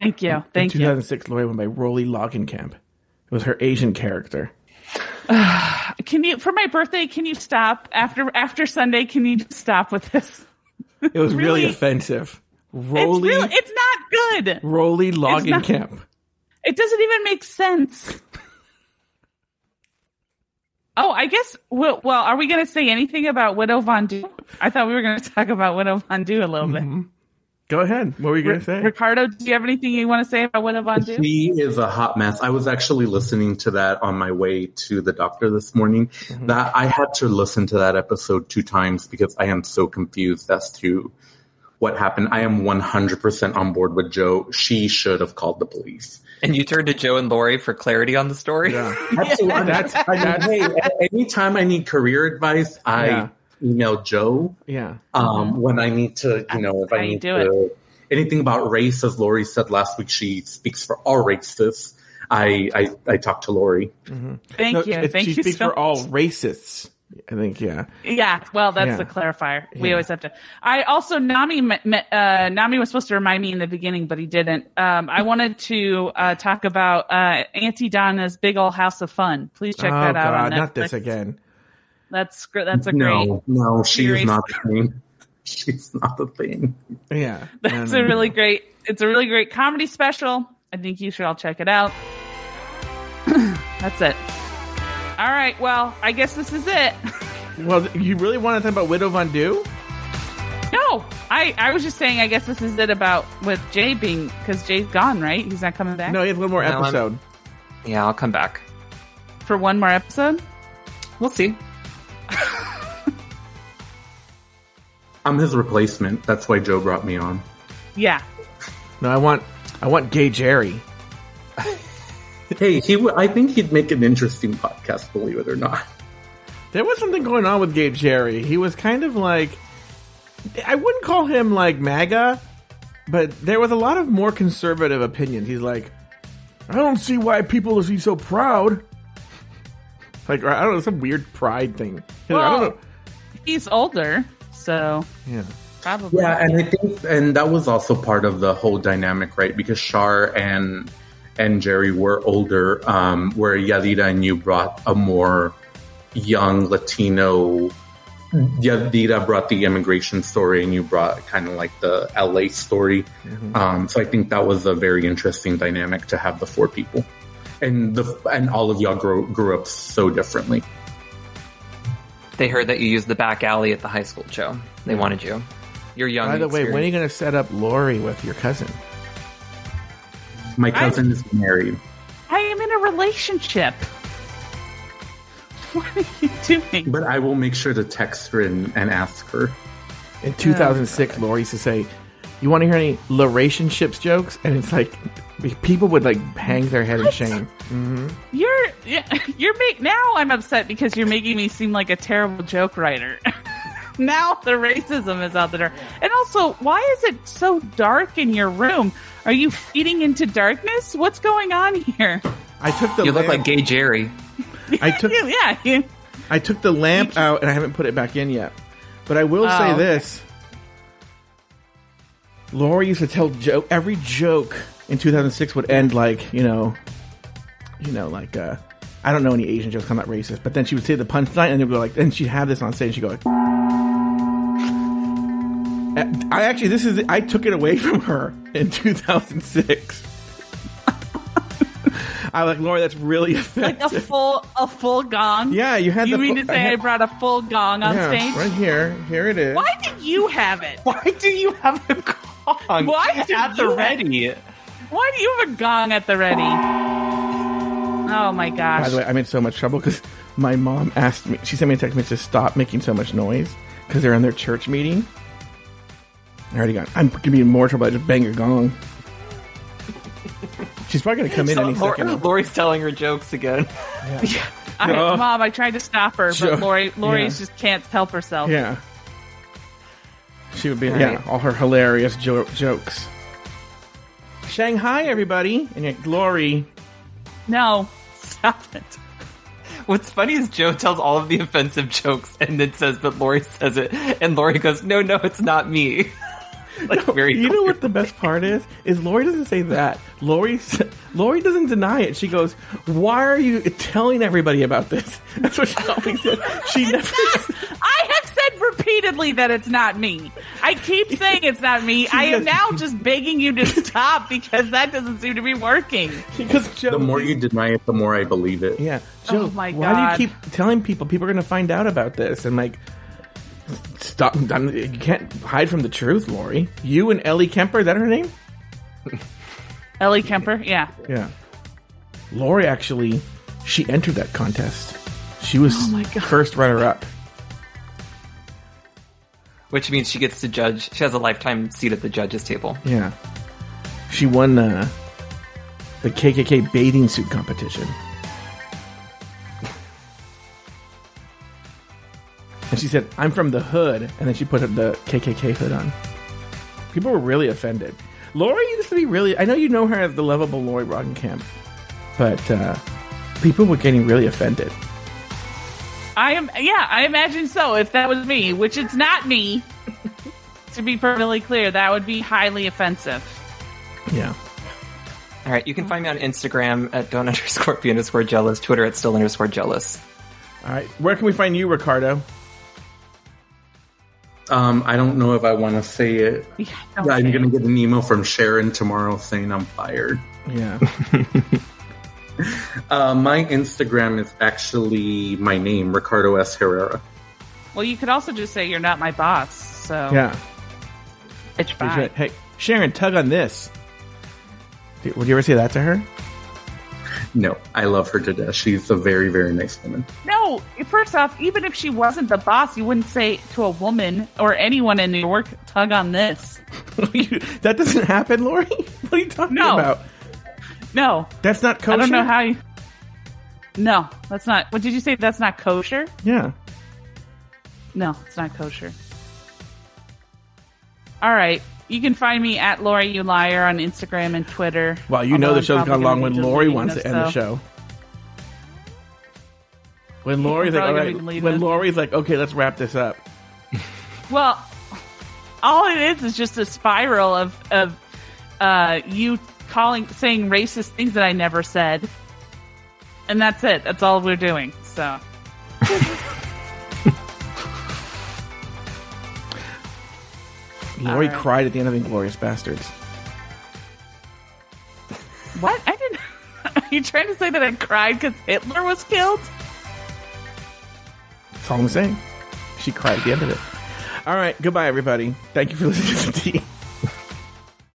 [SPEAKER 3] Thank you.
[SPEAKER 1] in
[SPEAKER 3] Thank you.
[SPEAKER 1] 2006, Lauri went by Rolly Camp. It was her Asian character.
[SPEAKER 3] Can you for my birthday? Can you stop after after Sunday? Can you just stop with this?
[SPEAKER 1] It was really,
[SPEAKER 3] Really?
[SPEAKER 1] offensive.
[SPEAKER 3] It's
[SPEAKER 1] Rolly.
[SPEAKER 3] It's not good.
[SPEAKER 1] Rolly Logging Camp.
[SPEAKER 3] It doesn't even make sense. Oh, I guess. Well, well are we going to say anything about Widow Von'Du? I thought we were going to talk about Widow Von'Du a little bit. Mm-hmm.
[SPEAKER 1] Go ahead. What were you going to say?
[SPEAKER 3] Ricardo, do you have anything you want to say about Widow Von'Du?
[SPEAKER 4] She is a hot mess. I was actually listening to that on my way to the doctor this morning. Mm-hmm. That I had to listen to that episode two times because I am so confused as to what happened. I am 100% on board with Joe. She should have called the police.
[SPEAKER 2] And you turned to Joe and Lauri for clarity on the story.
[SPEAKER 1] Yeah.
[SPEAKER 4] Absolutely.
[SPEAKER 1] That's-
[SPEAKER 4] I mean, hey, anytime I need career advice, I
[SPEAKER 1] Yeah.
[SPEAKER 4] Email Joe.
[SPEAKER 1] Yeah.
[SPEAKER 4] Um, when I need to, you know, if
[SPEAKER 3] how
[SPEAKER 4] I need
[SPEAKER 3] do
[SPEAKER 4] to, anything about race, as Lauri said last week, she speaks for all races. I, I, I talk to Lauri.
[SPEAKER 3] Thank
[SPEAKER 1] No,
[SPEAKER 3] you.
[SPEAKER 1] it's-
[SPEAKER 3] Thank
[SPEAKER 1] she
[SPEAKER 3] you
[SPEAKER 1] speaks
[SPEAKER 3] so
[SPEAKER 1] for all racists. I think, yeah.
[SPEAKER 3] Yeah, well, that's
[SPEAKER 1] Yeah.
[SPEAKER 3] the clarifier. We
[SPEAKER 1] Yeah.
[SPEAKER 3] always have to. I also Nami me- me- uh, Nami was supposed to remind me in the beginning, but he didn't. Um, I wanted to uh, talk about uh, Aunty Donna's Big Ol' House of Fun. Please check
[SPEAKER 1] oh,
[SPEAKER 3] that out.
[SPEAKER 1] God,
[SPEAKER 3] on
[SPEAKER 1] not this again.
[SPEAKER 3] That's gr- that's a great.
[SPEAKER 4] No, no, she is not the thing. She's not the thing.
[SPEAKER 1] Yeah.
[SPEAKER 3] That's
[SPEAKER 1] No, no,
[SPEAKER 3] a really great. It's a really great comedy special. I think you should all check it out. that's it. All right. Well, I guess this is it.
[SPEAKER 1] Well, you really want to talk about Widow Von'Du?
[SPEAKER 3] No, I I was just saying. I guess this is it about with Jay being because Jay's gone, right? He's not coming back
[SPEAKER 1] No, he has one more
[SPEAKER 2] No, I'm-
[SPEAKER 1] episode.
[SPEAKER 2] Yeah, I'll come back.
[SPEAKER 3] for one more episode.
[SPEAKER 2] We'll see.
[SPEAKER 4] I'm his replacement. That's why Joe brought me on.
[SPEAKER 3] Yeah.
[SPEAKER 1] No, I want, I want Gay Jerry.
[SPEAKER 4] Hey, he. W- I think he'd make an interesting podcast. Believe it or not.
[SPEAKER 1] There was something going on with Gay Jerry. He was kind of like, I wouldn't call him like MAGA, but there was a lot of more conservative opinions. He's like, I don't see why people is he so proud. Like I don't know, some weird pride thing. He's I
[SPEAKER 3] Well-
[SPEAKER 1] don't know.
[SPEAKER 3] He's older, so
[SPEAKER 1] Yeah.
[SPEAKER 3] probably.
[SPEAKER 4] Yeah, and I think, and that was also part of the whole dynamic, right? Because Shar and and Jerry were older, um, where Yadida and you brought a more young Latino. Yadida brought the immigration story, and you brought kind of like the LA story. Um, so I think that was a very interesting dynamic to have the four people, and the and all of y'all grew, grew up so differently.
[SPEAKER 2] They heard that you used the back alley at the high school, Joe. They wanted you. You're young.
[SPEAKER 1] By the
[SPEAKER 2] and
[SPEAKER 1] way, when are you going to set up Lauri with your cousin?
[SPEAKER 4] My cousin is married.
[SPEAKER 3] I am in a relationship. What are you doing?
[SPEAKER 4] But I will make sure to text her and, and ask her.
[SPEAKER 1] In 2006, Lauri used to say, "You want to hear any relationships jokes?" And it's like people would like hang their head in shame. Mm-hmm.
[SPEAKER 3] You're yeah, you're make now. I'm upset because you're making me seem like a terrible joke writer. now the racism is out the door. And also, why is it so dark in your room? Are you feeding into darkness? What's going on here?
[SPEAKER 1] I took the
[SPEAKER 2] You look like Gay Jerry.
[SPEAKER 1] I took
[SPEAKER 3] yeah, you,
[SPEAKER 1] I took the lamp out and I haven't put it back in yet. But I will
[SPEAKER 3] Oh,
[SPEAKER 1] say
[SPEAKER 3] okay.
[SPEAKER 1] this: Lauri used to tell joke. Every joke in 2006 would end like you know, you know, like uh, I don't know any Asian jokes. I'm not racist. But then she would say the punchline and it would go like. and she'd have this on stage. She'd go like. I actually, this is I took it away from her in 2006. I like Lauri. That's really
[SPEAKER 3] like a full a full gong.
[SPEAKER 1] yeah, you had
[SPEAKER 3] You
[SPEAKER 1] the
[SPEAKER 3] mean
[SPEAKER 1] fu-
[SPEAKER 3] to say I,
[SPEAKER 1] had-
[SPEAKER 3] brought a full gong on
[SPEAKER 1] yeah,
[SPEAKER 3] stage?
[SPEAKER 1] right here. Here it is.
[SPEAKER 3] Why did you have it?
[SPEAKER 2] Why do you have a gong
[SPEAKER 3] Why
[SPEAKER 2] at the ready?
[SPEAKER 3] Why do you have a gong at the ready? Oh my gosh.
[SPEAKER 1] By the way, I'm in so much trouble because my mom asked me. She sent me a text message to stop making so much noise because they're in their church meeting. I already got. I'm gonna be in more trouble. I just bang your gong. She's probably gonna come in any
[SPEAKER 2] Lauri-
[SPEAKER 1] second.
[SPEAKER 2] Lauri's telling her jokes again.
[SPEAKER 3] I,
[SPEAKER 1] No.
[SPEAKER 3] Mom, I tried to stop her,
[SPEAKER 1] Sure.
[SPEAKER 3] but Lauri Lauri
[SPEAKER 1] Yeah.
[SPEAKER 3] just can't help herself.
[SPEAKER 1] Yeah. She would be yeah, all her hilarious jo- jokes. Shanghai, everybody, and yet Glory.
[SPEAKER 3] No, stop it.
[SPEAKER 2] What's funny is Joe tells all of the offensive jokes and then says, but Lauri says it. And Lauri goes, no, no, it's not me. like, very
[SPEAKER 1] You know what the best part is? Is Lauri doesn't say that. Lauri Lauri doesn't deny it. She goes, "Why are you telling everybody about this?" That's what she always said. She never.
[SPEAKER 3] I have said repeatedly that it's not me. I keep saying it's not me. I am now just begging you to stop because that doesn't seem to be working.
[SPEAKER 1] Because Joe,
[SPEAKER 4] The more you deny it, the more I believe it.
[SPEAKER 1] yeah, Joe.
[SPEAKER 3] Oh my God.
[SPEAKER 1] Why do you keep telling people? People are going to find out about this, and like, stop. I'm, you can't hide from the truth, Lauri. You and Ellie Kemper. Is that her name?
[SPEAKER 3] Ellie Kemper, yeah.
[SPEAKER 1] Yeah. Lauri actually, she entered that contest. She was
[SPEAKER 3] Oh my God.
[SPEAKER 1] first runner up.
[SPEAKER 2] Which means she gets to judge. She has a lifetime seat at the judges table.
[SPEAKER 1] Yeah. She won uh the KKK bathing suit competition. And she said, I'm from the hood. And then she put the KKK hood on. People were really offended. Lauri used to be really, I know you know her as the lovable Lauri Roggenkamp, but uh, people were getting really offended.
[SPEAKER 3] I am, yeah, I imagine so. If that was me, which it's not me, to be perfectly clear, that would be highly offensive.
[SPEAKER 1] Yeah.
[SPEAKER 2] All right, you can find me on Instagram at don't underscore be underscore jealous, Twitter at still underscore jealous.
[SPEAKER 1] All right. Where can we find you, Ricardo?
[SPEAKER 4] Um, I don't know if I want to say it.
[SPEAKER 3] Yeah,
[SPEAKER 4] I'm going to get an email from Sharon tomorrow saying I'm fired.
[SPEAKER 1] Yeah.
[SPEAKER 4] Uh, my Instagram is actually my name, Ricardo S. Herrera.
[SPEAKER 3] Well, you could also just say you're not my boss. So
[SPEAKER 1] Yeah.
[SPEAKER 3] it's
[SPEAKER 1] Hey,
[SPEAKER 3] fine.
[SPEAKER 1] Sharon- Hey, Sharon, tug on this. Would you ever say that to her?
[SPEAKER 4] No, I love her to death. She's a very, very nice woman.
[SPEAKER 3] No, first off, even if she wasn't the boss, you wouldn't say to a woman or anyone in New York, tug on this.
[SPEAKER 1] that doesn't happen, Lauri. What are you talking
[SPEAKER 3] No.
[SPEAKER 1] about?
[SPEAKER 3] No,
[SPEAKER 1] That's not kosher.
[SPEAKER 3] I don't know how you. No, that's not. What did you say? That's not kosher?
[SPEAKER 1] Yeah.
[SPEAKER 3] No, it's not kosher. All right. You can find me at Lauri You Liar on Instagram and Twitter.
[SPEAKER 1] Well, you know
[SPEAKER 3] Although
[SPEAKER 1] the
[SPEAKER 3] I'm
[SPEAKER 1] show's
[SPEAKER 3] probably
[SPEAKER 1] gone long
[SPEAKER 3] gonna
[SPEAKER 1] when
[SPEAKER 3] be
[SPEAKER 1] Lauri
[SPEAKER 3] deleting
[SPEAKER 1] wants
[SPEAKER 3] this,
[SPEAKER 1] to end the show. When Lauri's like, all
[SPEAKER 3] probably
[SPEAKER 1] right,
[SPEAKER 3] gonna be deleting
[SPEAKER 1] when
[SPEAKER 3] this.
[SPEAKER 1] Lauri's like, okay, let's wrap this up.
[SPEAKER 3] Well, all it is is just a spiral of of uh, you calling saying racist things that I never said, and that's it. That's all we're doing. So
[SPEAKER 1] Lauri
[SPEAKER 3] right.
[SPEAKER 1] cried at the end of Inglourious Basterds.
[SPEAKER 3] what? I didn't. Are you trying to say that I cried because Hitler was killed?
[SPEAKER 1] That's all I'm saying. She cried at the end of it. All right, goodbye, everybody. Thank you for listening to the tea.